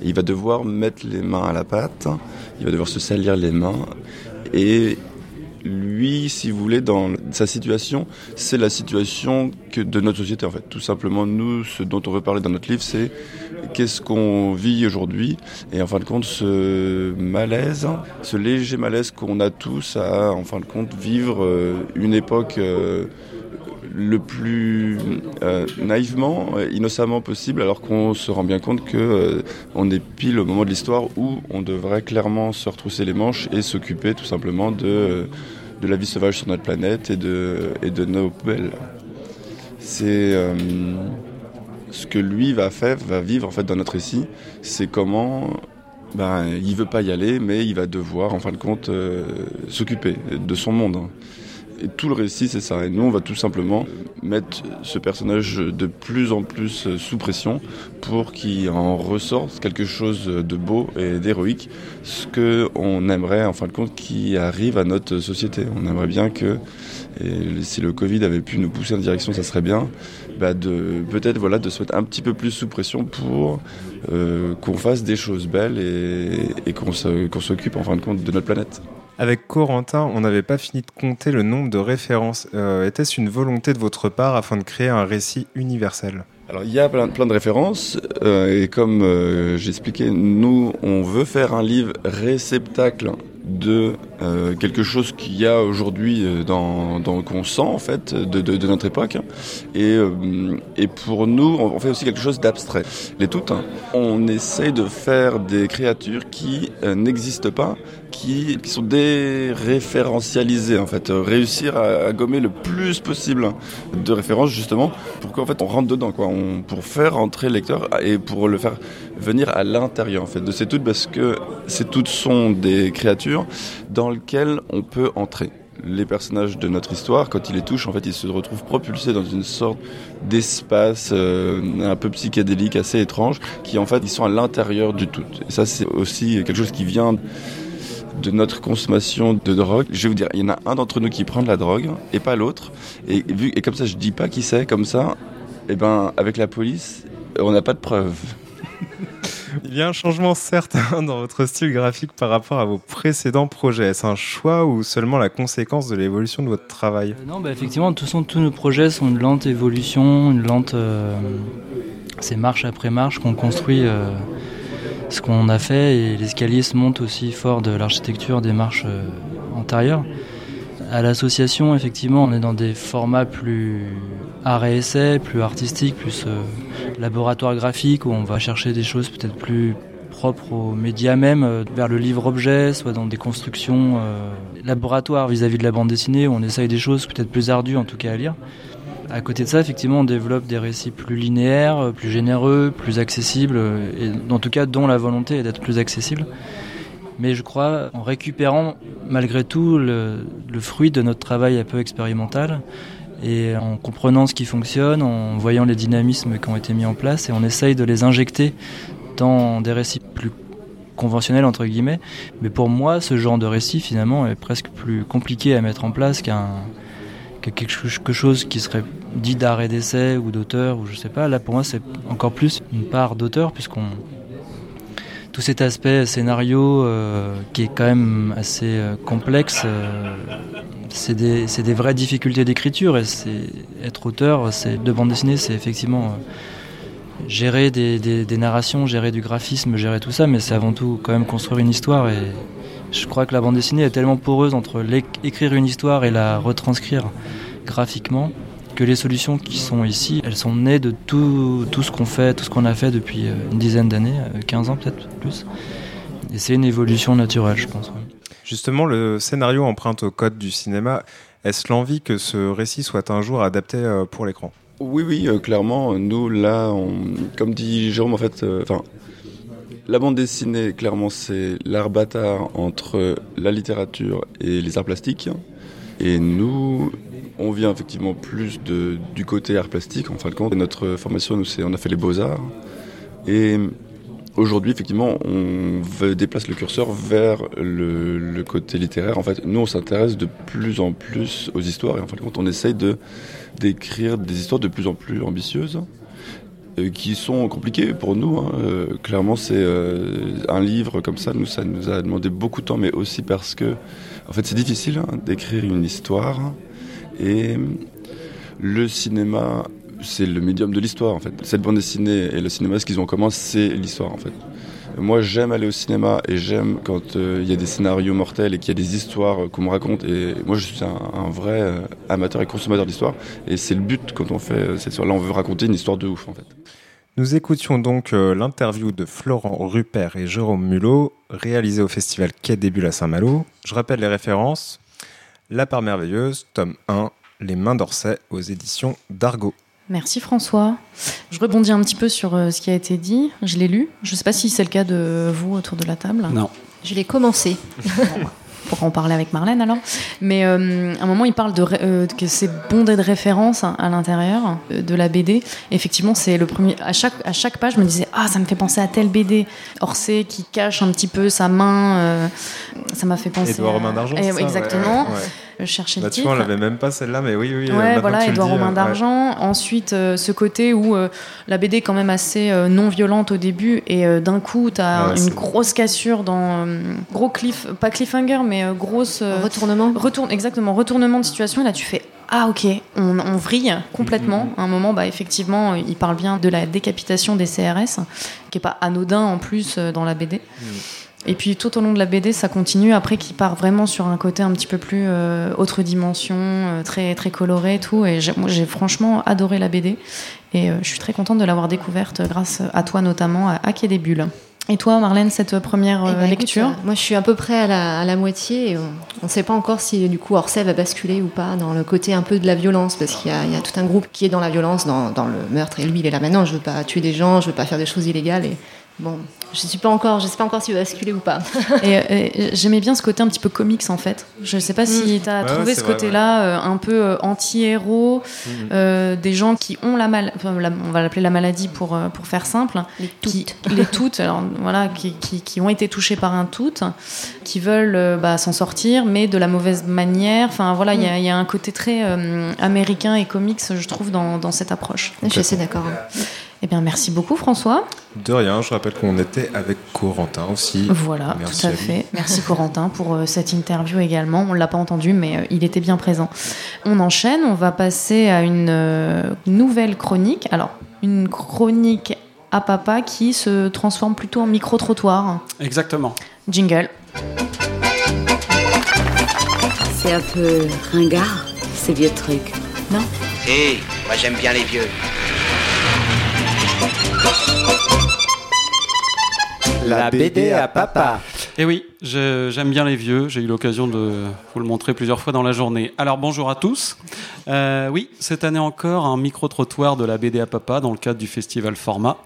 il va devoir mettre les mains à la pâte. Il va devoir se salir les mains. Et lui, si vous voulez, dans sa situation, c'est la situation que de notre société en fait. Tout simplement, nous, ce dont on veut parler dans notre livre, c'est qu'est-ce qu'on vit aujourd'hui et en fin de compte, ce malaise, ce léger malaise qu'on a tous à, en fin de compte, vivre euh, une époque. euh, le plus euh, naïvement, euh, innocemment possible, alors qu'on se rend bien compte que euh, est pile au moment de l'histoire où on devrait clairement se retrousser les manches et s'occuper tout simplement de, de la vie sauvage sur notre planète et de, et de nos poubelles. C'est ce que lui va faire, va vivre en fait dans notre récit, c'est comment ben, il veut pas y aller, mais il va devoir en fin de compte s'occuper de son monde. Et tout le récit, c'est ça. Et nous, on va tout simplement mettre ce personnage de plus en plus sous pression pour qu'il en ressorte quelque chose de beau et d'héroïque. Ce que on aimerait, en fin de compte, qui arrive à notre société. On aimerait bien que, si le Covid avait pu nous pousser en direction, ça serait bien, bah de peut-être voilà de se mettre un petit peu plus sous pression pour euh, qu'on fasse des choses belles et, et qu'on s'occupe en fin de compte de notre planète. Avec Corentin, on n'avait pas fini de compter le nombre de références. Euh, Était-ce une volonté de votre part afin de créer un récit universel? Alors il y a plein, plein de références euh, et comme euh, j'expliquais, nous on veut faire un livre réceptacle de euh, quelque chose qu'il y a aujourd'hui dans, dans qu'on sent en fait de, notre époque. Et, et pour nous on fait aussi quelque chose d'abstrait. Les toutes on essaye de faire des créatures qui n'existent pas qui, qui sont déréférentialisées en fait. Euh, réussir à, gommer le plus possible de références justement pour qu'en fait on rentre dedans quoi. Pour faire entrer le lecteur et pour le faire venir à l'intérieur en fait. De ces toutes parce que ces toutes sont des créatures dans lesquelles on peut entrer. Les personnages de notre histoire, quand ils les touchent, en fait, ils se retrouvent propulsés dans une sorte d'espace euh, un peu psychédélique, assez étrange, qui en fait, ils sont à l'intérieur du tout. Et ça, c'est aussi quelque chose qui vient de notre consommation de drogue. Je vais vous dire, il y en a un d'entre nous qui prend de la drogue et pas l'autre. Et, vu, et comme ça, je dis pas qui c'est, comme ça, et ben, avec la police, on n'a pas de preuves. Il y a un changement certain dans votre style graphique par rapport à vos précédents projets. Est-ce un choix ou seulement la conséquence de l'évolution de votre travail? Non, bah effectivement, façon, tous nos projets sont une lente évolution, une lente. euh, c'est marche après marche qu'on construit euh, ce qu'on a fait et l'escalier se monte aussi fort de l'architecture des marches euh, antérieures. À l'association, effectivement, on est dans des formats plus art et essai, plus artistiques, plus euh, laboratoire graphique, où on va chercher des choses peut-être plus propres aux médias même, euh, vers le livre-objet, soit dans des constructions laboratoires vis-à-vis de la bande dessinée, où on essaye des choses peut-être plus ardues en tout cas à lire. À côté de ça, effectivement, on développe des récits plus linéaires, euh, plus généreux, plus accessibles, euh, et en tout cas dont la volonté est d'être plus accessible. Mais je crois en récupérant malgré tout le, fruit de notre travail un peu expérimental et en comprenant ce qui fonctionne, en voyant les dynamismes qui ont été mis en place et on essaye de les injecter dans des récits plus conventionnels entre guillemets. Mais pour moi, ce genre de récit finalement est presque plus compliqué à mettre en place qu'un que quelque chose qui serait dit d'art et d'essai ou d'auteur ou je sais pas. Là pour moi c'est encore plus une part d'auteur puisqu'on tout cet aspect scénario euh, qui est quand même assez euh, complexe, euh, c'est des, des vraies difficultés d'écriture et être auteur c'est de bande dessinée c'est effectivement gérer des, des- narrations, gérer du graphisme, gérer tout ça, mais c'est avant tout quand même construire une histoire et je crois que la bande dessinée est tellement poreuse entre écrire une histoire et la retranscrire graphiquement que les solutions qui sont ici, elles sont nées de tout, tout ce qu'on fait, tout ce qu'on a fait depuis euh, une dizaine d'années, euh, 15 ans peut-être plus. Et c'est une évolution naturelle, je pense. ouais. Justement, le scénario emprunte au code du cinéma. Est-ce l'envie que ce récit soit un jour adapté euh, pour l'écran? Oui, oui, euh, clairement, nous, là, on- comme dit Jérôme, en fait, euh, enfin, la bande dessinée, clairement, c'est l'art bâtard entre la littérature et les arts plastiques. Et nous, on vient effectivement plus du côté art plastique, en fin de compte. Notre formation, nous, on a fait les beaux-arts. Et aujourd'hui, effectivement, on déplace le curseur vers le, le côté littéraire. En fait, nous, on s'intéresse de plus en plus aux histoires et en fin de compte, on essaye de d'écrire des histoires de plus en plus ambitieuses euh, qui sont compliquées pour nous. hein. Euh, clairement, c'est euh, un livre comme ça. Nous, ça nous a demandé beaucoup de temps, mais aussi parce que, en fait, c'est difficile hein, d'écrire une histoire et le cinéma, c'est le médium de l'histoire en fait. Cette bande dessinée et le cinéma, ce qu'ils ont en commun, c'est l'histoire en fait. Moi, j'aime aller au cinéma et j'aime quand euh, il y a des scénarios mortels et qu'il y a des histoires euh, qu'on me raconte. Et moi, je suis un, vrai euh, amateur et consommateur d'histoire. Et c'est le but quand on fait cette histoire. Là, on veut raconter une histoire de ouf en fait. Nous écoutions donc euh, l'interview de Florent Rupert et Jérôme Mulot, réalisée au festival Quai des Bulles à Saint-Malo. Je rappelle les références. La part merveilleuse, tome 1, Les mains d'Orsay aux éditions d'Argo. Merci François. Je rebondis un petit peu sur euh, ce qui a été dit. Je l'ai lu. Je ne sais pas si c'est le cas de vous autour de la table. Non. Je l'ai commencé. On pourra en parler avec Marlène alors. Mais euh, à un moment, il parle de euh, que c'est bondé de références à l'intérieur euh, de la BD. Effectivement, c'est le premier. À chaque, à chaque page, je me disais Ah, ça me fait penser à telle BD. Orsay qui cache un petit peu sa main. euh, ça m'a fait penser. Édouard à- Romain d'Argent, Eh, Exactement. Ouais, ouais. Je cherchais le tu titre. vois, on l'avait même pas celle-là, mais oui, oui. euh, Ouais, voilà, dis, Romain euh, ouais. d'Argent. Ensuite, euh, ce côté où euh, la BD est quand même assez euh, non violente au début et euh, d'un coup, tu as Ouais, une grosse cassure dans euh, gros cliff, pas cliffhanger, mais euh, grosse retournement. Retourne, exactement, retournement de situation. Et là, tu fais ah ok, on, on vrille Mm, complètement. À un moment, bah effectivement, il parle bien de la décapitation des CRS, qui est pas anodin en plus euh, dans la BD. Mm. Et puis tout au long de la BD, ça continue après qui part vraiment sur un côté un petit peu plus euh, autre dimension, euh, très très coloré et tout. Et j'ai- moi j'ai franchement adoré la BD et euh, je suis très contente de l'avoir découverte grâce à toi notamment à, Quai des Bulles. Et toi, Marlène, cette première Eh ben, lecture Moi, je suis à peu près à la, à la moitié. Et on ne sait pas encore si du coup Orsay va basculer ou pas dans le côté un peu de la violence, parce qu'il y, a- il y a tout un groupe qui est dans la violence, dans, dans le meurtre. Et lui, il est là maintenant. Je veux pas tuer des gens, je veux pas faire des choses illégales. Et bon, je suis pas encore, je sais pas encore va basculer ou pas. Et, et j'aimais bien ce côté un petit peu comics en fait. Je sais pas si tu as trouvé ouais, ce côté-là euh, un peu euh, anti-héros, euh, des gens qui ont la maladie, on va l'appeler la maladie pour, euh, pour faire simple. Les toutes. les toutes, alors voilà, qui, qui, qui ont été touchés par un tout, qui veulent euh, bah, s'en sortir, mais de la mauvaise manière. Enfin voilà, il y a- y, a un côté très euh, américain et comics, je trouve, dans, dans cette approche. Je suis assez d'accord. Eh bien, merci beaucoup François. De rien, je rappelle qu'on était avec Corentin aussi. Voilà, Merci tout à, fait. Merci Corentin pour euh, cette interview également. On l'a pas entendu, mais euh, il était bien présent. On enchaîne, on va passer à une euh, nouvelle chronique. Alors, une chronique à papa qui se transforme plutôt en micro-trottoir. Exactement. Jingle. C'est un peu ringard, ces vieux trucs. Non? Si, moi j'aime bien les vieux. La BD à papa. Et oui, j'aime bien les vieux. J'ai eu l'occasion de vous le montrer plusieurs fois dans la journée. Alors bonjour à tous. Euh, oui, cette année encore, un micro-trottoir de la BD à papa dans le cadre du festival Format.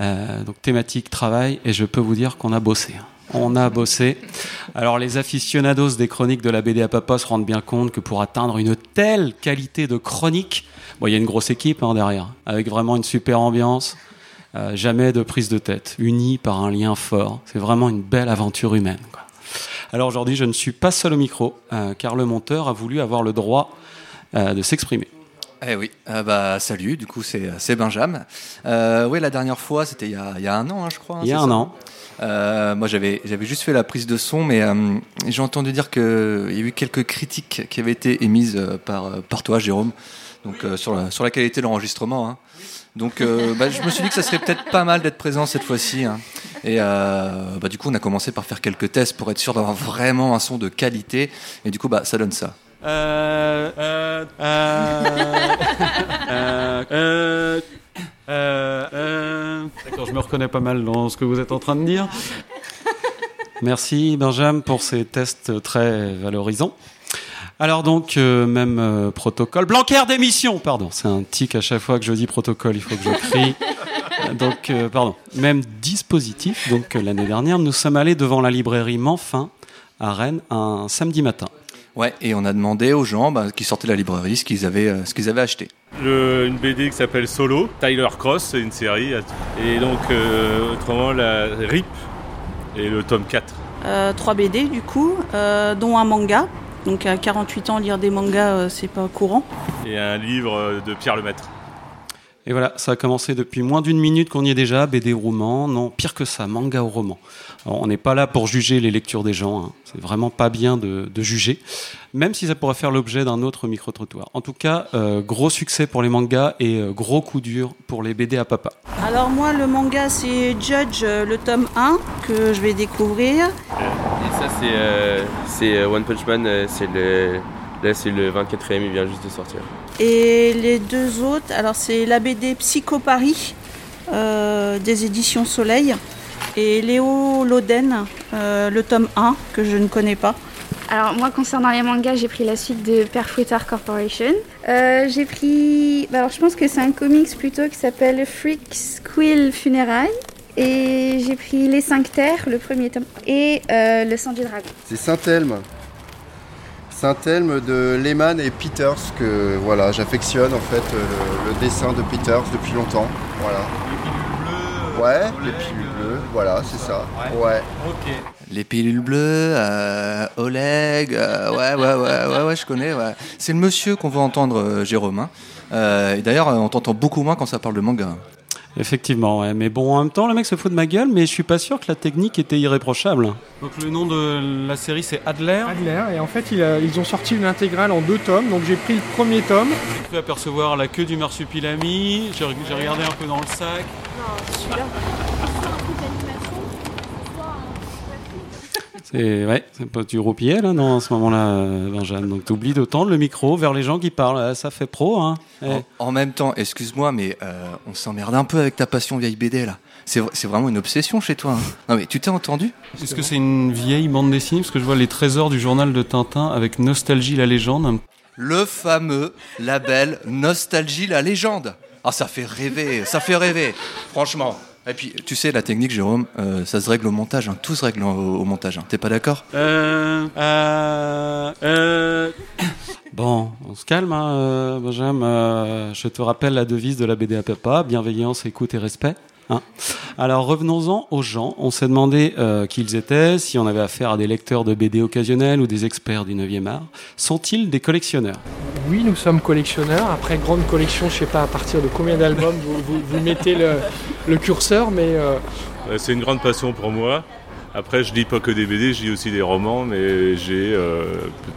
Euh, donc thématique travail. Et je peux vous dire qu'on a bossé. On a bossé. Alors les aficionados des chroniques de la BD à papa se rendent bien compte que pour atteindre une telle qualité de chronique, il y a une grosse équipe hein, derrière, avec vraiment une super ambiance. Euh, jamais de prise de tête, unis par un lien fort. C'est vraiment une belle aventure humaine. Alors aujourd'hui, je ne suis pas seul au micro, euh, car le monteur a voulu avoir le droit de s'exprimer. Eh oui, euh, bah salut, du coup c'est c'est Benjamin. Euh, oui, la dernière fois c'était il, y a- il y a un an, hein, je crois. hein, Il y a un ça an. Euh, moi j'avais juste fait la prise de son, mais euh, j'ai entendu dire qu'il y a eu quelques critiques qui avaient été émises euh, par, euh, par toi, Jérôme, donc euh, sur, la, sur la qualité de l'enregistrement. hein. Donc euh, bah, je me suis dit que ça serait peut-être pas mal d'être présent cette fois-ci. hein. Et euh, bah, du coup on a commencé par faire quelques tests pour être sûr d'avoir vraiment un son de qualité. Et du coup bah ça donne ça. Euh, euh, euh, euh, euh, euh, euh. D'accord, je me reconnais pas mal dans ce que vous êtes en train de dire. Merci Benjamin pour ces tests très valorisants. Alors donc, euh, même euh, protocole. Blanquer d'émission, pardon. C'est un tic à chaque fois que je dis protocole, il faut que je crie. donc, euh, pardon. Même dispositif. Donc, euh, l'année dernière, nous sommes allés devant la librairie Manfin à Rennes un samedi matin. Ouais, et on a demandé aux gens bah, qui sortaient de la librairie ce qu'ils avaient, euh, ce qu'ils avaient acheté. Le- une BD qui s'appelle Solo, Tyler Cross, c'est une série. Et donc, euh, autrement, la RIP et le tome 4. Euh, 3 BD du coup, euh, dont un manga. Donc à 48 ans, lire des mangas, euh, c'est pas courant. Et un livre de Pierre Lemaître. Et voilà, ça a commencé depuis moins d'une minute qu'on y est déjà, BD roman. Non, pire que ça, manga ou roman. Alors, on n'est pas là pour juger les lectures des gens, hein. c'est vraiment pas bien de, de juger, même si ça pourrait faire l'objet d'un autre micro-trottoir. En tout cas, euh, gros succès pour les mangas et euh, gros coup dur pour les BD à papa. Alors moi, le manga, c'est Judge, euh, le tome 1, que je vais découvrir. Et ça, c'est euh, One Punch Man, c'est le, là, c'est le 24e, il vient juste de sortir. Et les deux autres, alors c'est la BD Psycho Paris, euh, des éditions Soleil, et Léo Loden, euh, le tome 1, que je ne connais pas. Alors moi concernant les mangas, j'ai pris la suite de Perfuiter Corporation. Euh, j'ai pris, bah, alors je pense que c'est un comics plutôt qui s'appelle Freak Squill Funérailles. Et j'ai pris Les Cinq Terres, le premier tome, et euh, Le Sang du Dragon. C'est Saint-Elme. Saint-Elme de Lehman et Peters que voilà, j'affectionne en fait euh, le, le dessin de Peters depuis longtemps. Voilà. Ouais, les pilules bleues, voilà, c'est ça. Ouais. Les pilules bleues, euh, Oleg, euh, ouais, ouais, ouais, ouais, ouais, je connais. Ouais. C'est le monsieur qu'on va entendre, euh, Jérôme. hein. Euh, et d'ailleurs, on t'entend beaucoup moins quand ça parle de manga. Effectivement, ouais. mais bon, en même temps, le mec se fout de ma gueule, mais je suis pas sûr que la technique était irréprochable. Donc le nom de la série c'est Adler. Adler, et en fait il a- ils ont sorti une intégrale en deux tomes, donc j'ai pris le premier tome. J'ai cru apercevoir la queue du marsupilami, j'ai j'ai regardé un peu dans le sac. C'est ouais, c'est pas du roupillais là, non, à ce moment-là, euh, Benjamin. Donc t'oublies de tendre le micro vers les gens qui parlent. Euh, Ça fait pro, hein. Eh. En, en même temps, excuse-moi, mais euh, on s'emmerde un peu avec ta passion vieille BD là. C'est c'est vraiment une obsession chez toi. hein. Non mais tu t'es entendu? Est-ce que c'est une vieille bande dessinée? Parce que je vois les trésors du journal de Tintin avec Nostalgie la légende. Le fameux label Nostalgie la légende. Ah, ça fait rêver, ça fait rêver, franchement. Et puis, tu sais, la technique, Jérôme, euh, ça se règle au montage, hein. tout se règle au, montage. hein. T'es pas d'accord Euh, euh, euh, Bon, on se calme, hein, euh, Benjamin. Euh, je te rappelle la devise de la BD à papa bienveillance, écoute et respect. Hein. Alors revenons-en aux gens. On s'est demandé euh, qui ils étaient, si on avait affaire à des lecteurs de BD occasionnels ou des experts du 9e art. Sont-ils des collectionneurs? Oui, nous sommes collectionneurs. Après, grande collection, je sais pas à partir de combien d'albums vous, vous- vous mettez le, le curseur, mais euh, Euh, C'est une grande passion pour moi. Après, je lis pas que des BD, je lis aussi des romans, mais j'ai euh,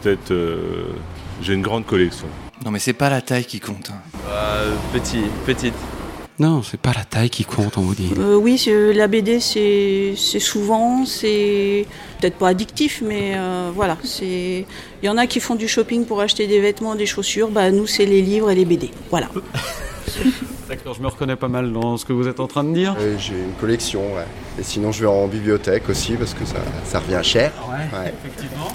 peut-être euh, j'ai une grande collection. Non, mais c'est pas la taille qui compte. hein. Euh, petit, petite. Non, c'est pas la taille qui compte, on vous dit. Euh, oui, la BD, c'est c'est souvent, c'est peut-être pas addictif, mais euh, voilà. c'est Il y en a qui font du shopping pour acheter des vêtements, des chaussures. Bah, nous, c'est les livres et les BD. Voilà. D'accord, je me reconnais pas mal dans ce que vous êtes en train de dire. Euh, J'ai une collection, ouais. Et sinon, je vais en bibliothèque aussi parce que ça, ça revient cher. Ouais. effectivement.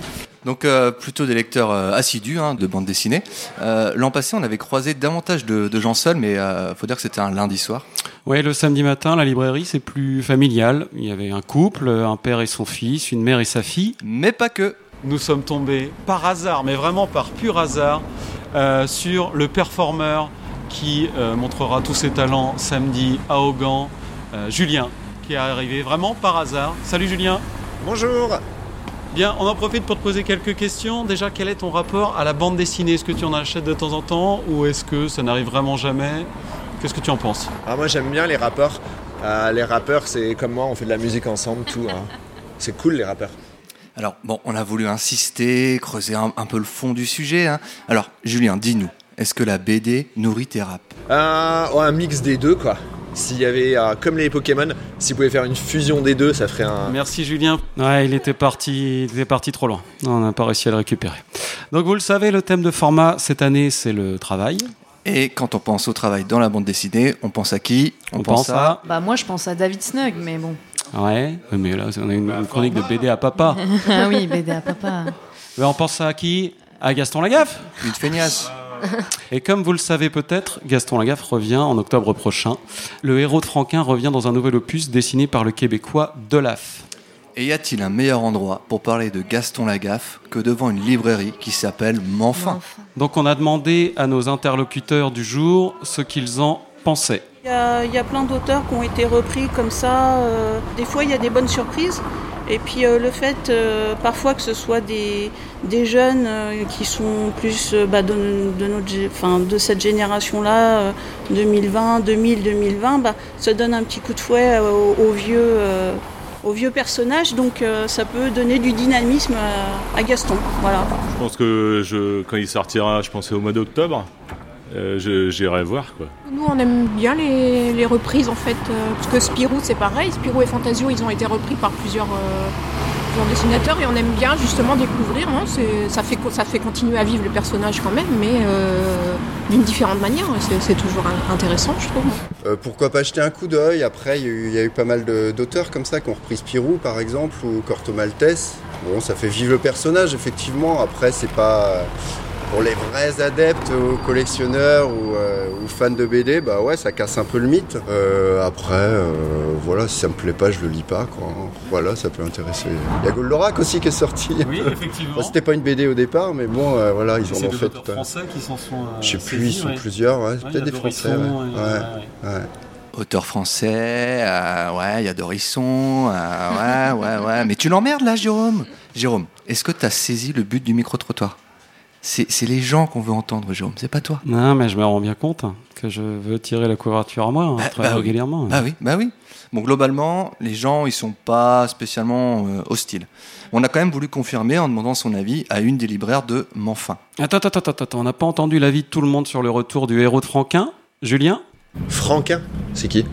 Donc, euh, plutôt des lecteurs euh, assidus hein, de bande dessinée. Euh, L'an passé, on avait croisé davantage de, de gens seuls, mais euh, faut dire que c'était un lundi soir. Ouais, le samedi matin, la librairie, c'est plus familial. Il y avait un couple, un père et son fils, une mère et sa fille. Mais pas que. Nous sommes tombés par hasard, mais vraiment par pur hasard, euh, sur le performeur qui euh, montrera tous ses talents samedi à Augan, euh, Julien, qui est arrivé vraiment par hasard. Salut Julien. Bonjour. Bien, on en profite pour te poser quelques questions. Déjà, quel est ton rapport à la bande dessinée? Est-ce que tu en achètes de temps en temps ou est-ce que ça n'arrive vraiment jamais? Qu'est-ce que tu en penses? Ah, moi j'aime bien les rappeurs. Euh, les rappeurs, c'est comme moi, on fait de la musique ensemble, tout. hein. C'est cool les rappeurs. Alors, bon, on a voulu insister, creuser un, un peu le fond du sujet. hein. Alors, Julien, dis-nous, est-ce que la BD nourrit tes raps? Euh, ouais, un mix des deux, quoi. S'il y avait, euh, comme les Pokémon, si vous pouvez faire une fusion des deux, ça ferait un. Merci Julien. Ouais, il était parti, il était parti trop loin. On n'a pas réussi à le récupérer. Donc vous le savez, le thème de format cette année, c'est le travail. Et quand on pense au travail dans la bande dessinée, on pense à qui? On pense à- Bah moi je pense à David Snug, mais bon. Ouais, mais là, on a une, une chronique de BD à papa. ah oui, BD à papa. Mais on pense à qui? À Gaston Lagaffe Une feignasse. Et comme vous le savez peut-être, Gaston Lagaffe revient en octobre prochain. Le héros de Franquin revient dans un nouvel opus dessiné par le Québécois Delaf. Et y a-t-il un meilleur endroit pour parler de Gaston Lagaffe que devant une librairie qui s'appelle Manfin? Donc on a demandé à nos interlocuteurs du jour ce qu'ils en pensaient. Il y a, il y a plein d'auteurs qui ont été repris comme ça. euh, des fois, il y a des bonnes surprises. Et puis euh, le fait euh, parfois que ce soit des, des jeunes euh, qui sont plus bah, de, notre, enfin, de cette génération-là, euh, 2020, 2000, 2020, bah, ça donne un petit coup de fouet aux, vieux, aux vieux personnages. Donc ça peut donner du dynamisme à, à Gaston. Voilà. Je pense que je, quand il sortira, je pensais au mois d'octobre, euh, j'irai voir quoi. Nous, on aime bien les, les reprises en fait, euh, parce que Spirou c'est pareil. Spirou et Fantasio, ils ont été repris par plusieurs, euh, plusieurs dessinateurs et on aime bien justement découvrir. hein. C'est- ça, fait, ça fait continuer à vivre le personnage quand même, mais euh, d'une différente manière. C'est- toujours intéressant, je trouve. Euh, pourquoi pas jeter un coup d'œil? Après, il y, a eu- il y a eu pas mal d'auteurs comme ça qui ont repris Spirou, par exemple, ou Corto Maltese. Bon, ça fait vivre le personnage, effectivement. Après, c'est pas. Pour les vrais adeptes ou collectionneurs ou, euh, ou fans de BD, bah ouais, ça casse un peu le mythe. Euh, après, euh, voilà, si ça me plaît pas, je le lis pas, quoi. Voilà, ça peut intéresser. Il y a Goldorak aussi qui est sorti. Oui, effectivement. Bon, C'était pas une BD au départ, mais bon, euh, voilà, ils en C'est ont fait. un- français qui s'en sont. euh, Je sais plus, saisis, ils sont ouais. plusieurs, ouais, Ouais, peut-être des Français. Dorisson, ouais. et- Ouais, ouais, ouais. Auteur français, euh, ouais, il y a Dorisson, euh, ouais, ouais, ouais. Mais tu l'emmerdes là, Jérôme? Jérôme, est-ce que tu as saisi le but du micro-trottoir? C'est c'est les gens qu'on veut entendre, Jérôme, c'est pas toi. Non, mais je me rends bien compte que je veux tirer la couverture à moi hein, très bah oui. régulièrement. Bah oui, bah oui. Bon, globalement, les gens, ils sont pas spécialement euh, hostiles. On a quand même voulu confirmer en demandant son avis à une des libraires de Manfin. Attends, attends, attends, attends, on n'a pas entendu l'avis de tout le monde sur le retour du héros de Franquin? Julien? Franquin? C'est qui?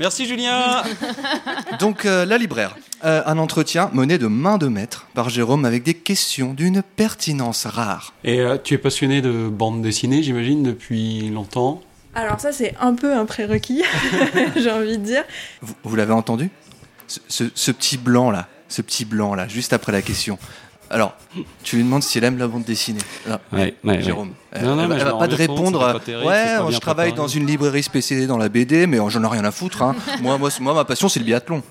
Merci Julien Donc, euh, la libraire. Euh, un entretien mené de main de maître par Jérôme avec des questions d'une pertinence rare. Et euh, tu es passionné de bande dessinée, j'imagine, depuis longtemps? Alors ça c'est un peu un prérequis, j'ai envie de dire. Vous, vous l'avez entendu? Ce, ce- ce petit blanc là, ce petit blanc là, juste après la question. Alors, tu lui demandes si elle aime la bande dessinée. Alors, Ouais, ouais, Jérôme, ouais. Non, non, elle- je va pas compte, répondre. c'est pas terrible, ouais, pas je travaille préparé. dans une librairie spécialisée dans la BD, mais j'en ai rien à foutre. hein. moi, moi, moi, ma passion, c'est le biathlon.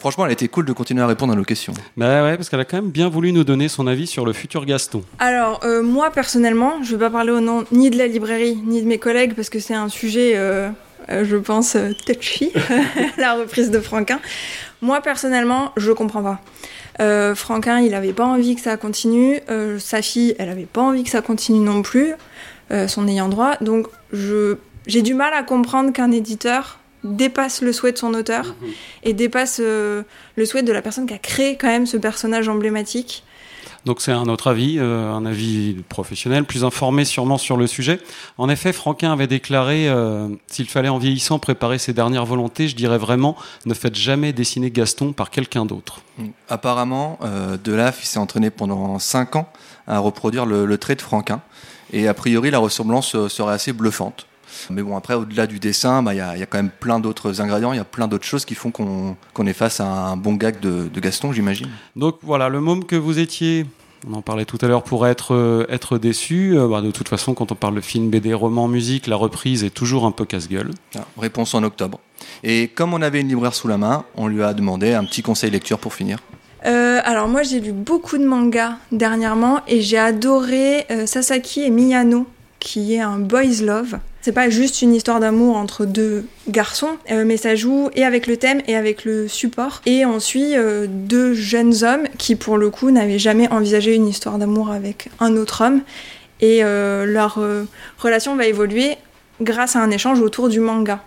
Franchement, elle était cool de continuer à répondre à nos questions. Bah ouais, parce qu'elle a quand même bien voulu nous donner son avis sur le futur Gaston. Alors euh, moi personnellement, je vais pas parler au nom ni de la librairie ni de mes collègues parce que c'est un sujet, euh, euh, je pense, touchy, la reprise de Franquin. Moi personnellement, je comprends pas. Euh, Franquin, il avait pas envie que ça continue. Euh, sa fille, elle avait pas envie que ça continue non plus. euh, son ayant droit. Donc je j'ai du mal à comprendre qu'un éditeur dépasse le souhait de son auteur et dépasse euh, le souhait de la personne qui a créé quand même ce personnage emblématique. Donc c'est un autre avis, euh, un avis professionnel, plus informé sûrement sur le sujet. En effet, Franquin avait déclaré euh, s'il fallait en vieillissant préparer ses dernières volontés, je dirais vraiment ne faites jamais dessiner Gaston par quelqu'un d'autre. Apparemment, euh, Delaf s'est entraîné pendant 5 ans à reproduire le, trait de Franquin. Et a priori, la ressemblance serait assez bluffante. Mais bon, après, au-delà du dessin, bah, il y, a, y a quand même plein d'autres ingrédients, il y a plein d'autres choses qui font qu'on est face à un bon gag de, de Gaston, j'imagine. Donc voilà, le môme que vous étiez, on en parlait tout à l'heure, pour être, euh, être déçu. euh, bah, de toute façon, quand on parle de film, BD, roman, musique, la reprise est toujours un peu casse-gueule. Ah, Réponse en octobre. Et comme on avait une libraire sous la main, on lui a demandé un petit conseil lecture pour finir. Euh, alors moi j'ai lu beaucoup de mangas dernièrement et j'ai adoré euh, Sasaki et Miyano qui est un boys love. C'est pas juste une histoire d'amour entre deux garçons, euh, mais ça joue et avec le thème et avec le support. Et on suit euh, deux jeunes hommes qui pour le coup n'avaient jamais envisagé une histoire d'amour avec un autre homme. Et euh, leur relation va évoluer grâce à un échange autour du manga.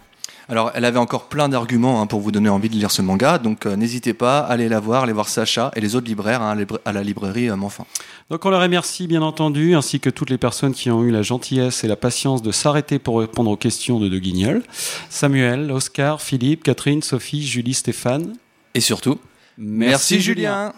Alors, elle avait encore plein d'arguments hein, pour vous donner envie de lire ce manga, donc euh, n'hésitez pas, allez la voir, allez voir Sacha et les autres libraires hein, à la librairie euh, Manfin. Donc on leur remercie bien entendu, ainsi que toutes les personnes qui ont eu la gentillesse et la patience de s'arrêter pour répondre aux questions de De Guignol. Samuel, Oscar, Philippe, Catherine, Sophie, Julie, Stéphane. Et surtout, merci, Julien.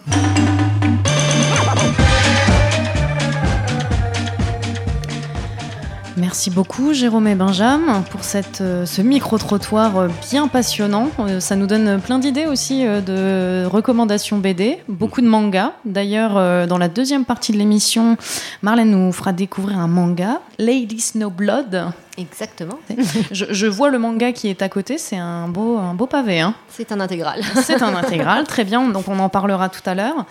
Merci beaucoup Jérôme et Benjamin pour cette, euh, ce micro-trottoir euh, bien passionnant. Euh, ça nous donne plein d'idées aussi de recommandations BD, beaucoup de mangas. D'ailleurs, dans la deuxième partie de l'émission, Marlène nous fera découvrir un manga, Lady Snowblood. Exactement. Je, je vois le manga qui est à côté, c'est un beau, un beau pavé. Hein. C'est un intégral. C'est un intégral, très bien. Donc on en parlera tout à l'heure.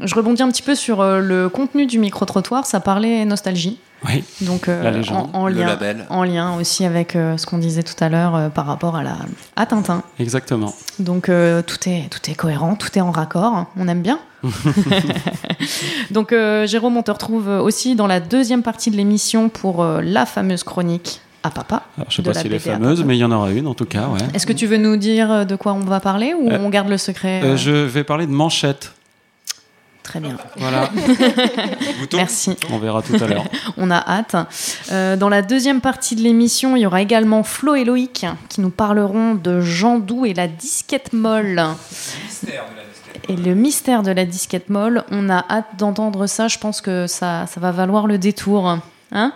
Je rebondis un petit peu sur le contenu du micro-trottoir. Ça parlait nostalgie. Oui. Donc euh, La légende. en, en Le lien, label. en lien aussi avec euh, ce qu'on disait tout à l'heure euh, par rapport à la à Tintin. Exactement. Donc euh, tout est tout est cohérent, tout est en raccord. On aime bien. Donc euh, Jérôme, on te retrouve aussi dans la deuxième partie de l'émission pour euh, la fameuse chronique à papa. Alors, je sais de pas si elle est fameuse, mais il y en aura une en tout cas. Ouais. Est-ce que tu veux nous dire euh, de quoi on va parler ou Euh, on garde le secret Euh, euh, je vais parler de manchette. Très bien. Voilà. Merci. On verra tout à l'heure. On a hâte. Euh, dans la deuxième partie de l'émission, il y aura également Flo et Loïc qui nous parleront de Jean Doux et la disquette molle. Et le mystère de la disquette molle, on a hâte d'entendre ça. Je pense que ça, ça va valoir le détour. Hein?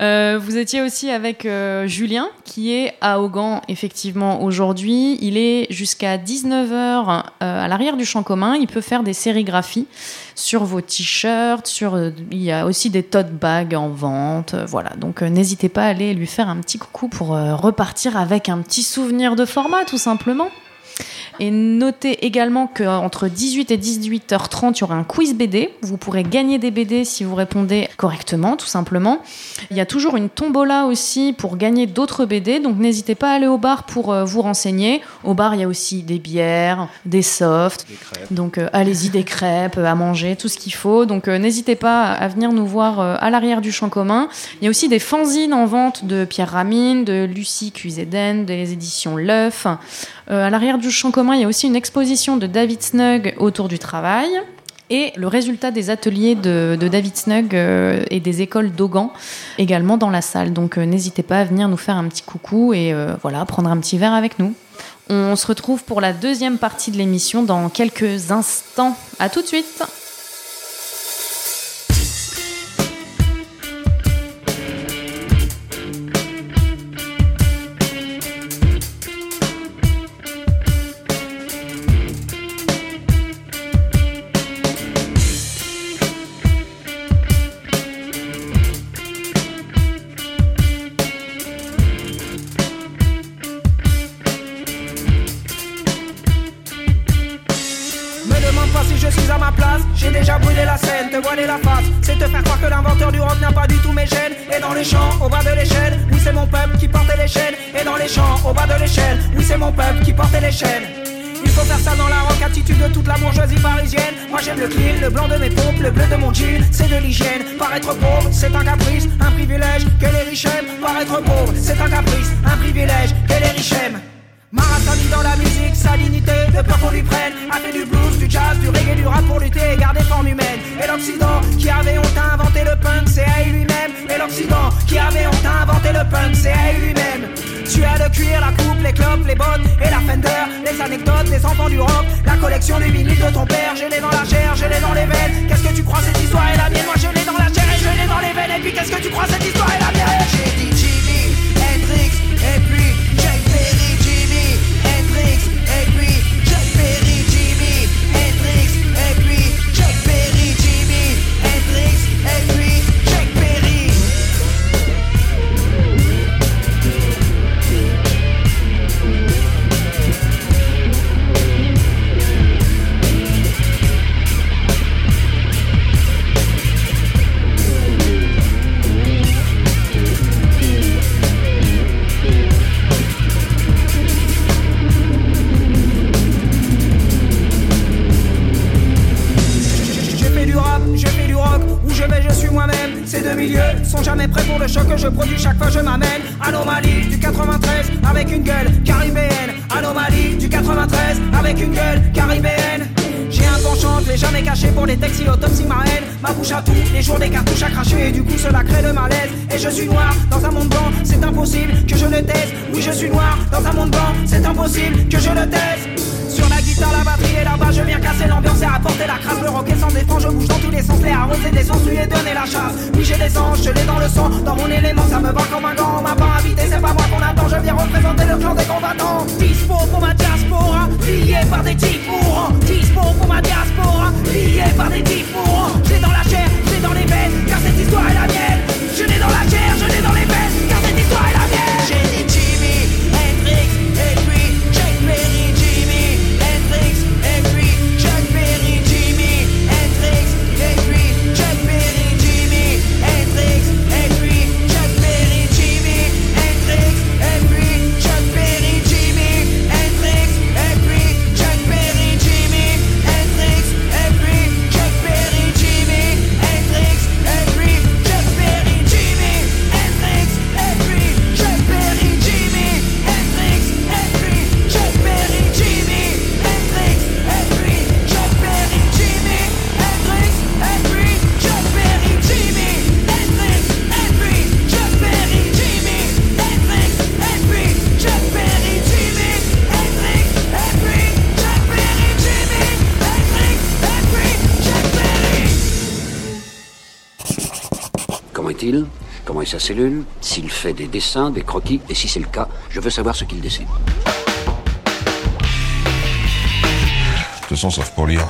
Euh, vous étiez aussi avec euh, Julien, qui est à Augan, effectivement, aujourd'hui. Il est jusqu'à 19h euh, à l'arrière du champ commun. Il peut faire des sérigraphies sur vos t-shirts. Sur, il y a aussi des tote bags en vente. voilà, donc n'hésitez pas à aller lui faire un petit coucou pour repartir avec un petit souvenir de format, tout simplement. Et notez également qu'entre 18 et 18h30, il y aura un quiz BD. Vous pourrez gagner des BD si vous répondez correctement, tout simplement. Il y a toujours une tombola aussi pour gagner d'autres BD, donc n'hésitez pas à aller au bar pour euh, vous renseigner. Au bar, il y a aussi des bières, des softs. Donc euh, allez-y, des crêpes, euh, à manger, tout ce qu'il faut. Donc euh, n'hésitez pas à venir nous voir euh, à l'arrière du champ commun. Il y a aussi des fanzines en vente de Pierre Ramine, de Lucie Cuiséden, des éditions L'œuf. Euh, à l'arrière du champ commun, il y a aussi une exposition de David Snug autour du travail. Et le résultat des ateliers de, David Snug euh, et des écoles d'Augan également dans la salle. Donc euh, n'hésitez pas à venir nous faire un petit coucou et euh, voilà, prendre un petit verre avec nous. On se retrouve pour la deuxième partie de l'émission dans quelques instants. À tout de suite. J'aime le clean, le blanc de mes pompes, le bleu de mon jean, c'est de l'hygiène. Paraître pauvre, c'est un caprice, un privilège que les riches aiment. Paraître pauvre, c'est un caprice, un privilège que les riches aiment. Dans la musique, salinité, de peur qu'on lui prenne. A fait du blues, du jazz, du reggae, du rap pour lutter et garder forme humaine. Et l'Occident, qui avait honte à inventer le punk, c'est à lui-même. Et l'Occident, qui avait honte à inventer le punk, c'est à lui-même. Tu as le cuir, la coupe, les clopes, les bottes et la fender Les anecdotes, les enfants du rock, la collection du vinyle de ton père. Je l'ai dans la chair, je l'ai dans les veines. Qu'est-ce que tu crois cette histoire est la mienne? Moi je l'ai cellule, s'il fait des dessins, des croquis, et si c'est le cas, je veux savoir ce qu'il dessine. De toute façon, sauf pour lire.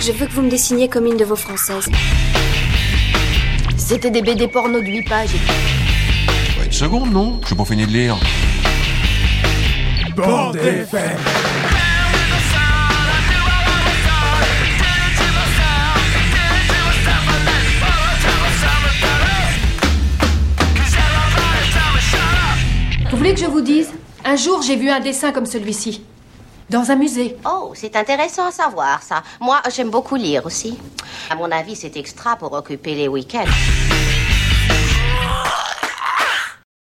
Je veux que vous me dessiniez comme une de vos françaises. C'était des BD porno de 8 pages. Une seconde, non? Je suis pas fini de lire. voulez que je vous dise Un jour, j'ai vu un dessin comme celui-ci. Dans un musée. Oh, c'est intéressant à savoir, ça. Moi, j'aime beaucoup lire aussi. À mon avis, c'est extra pour occuper les week-ends.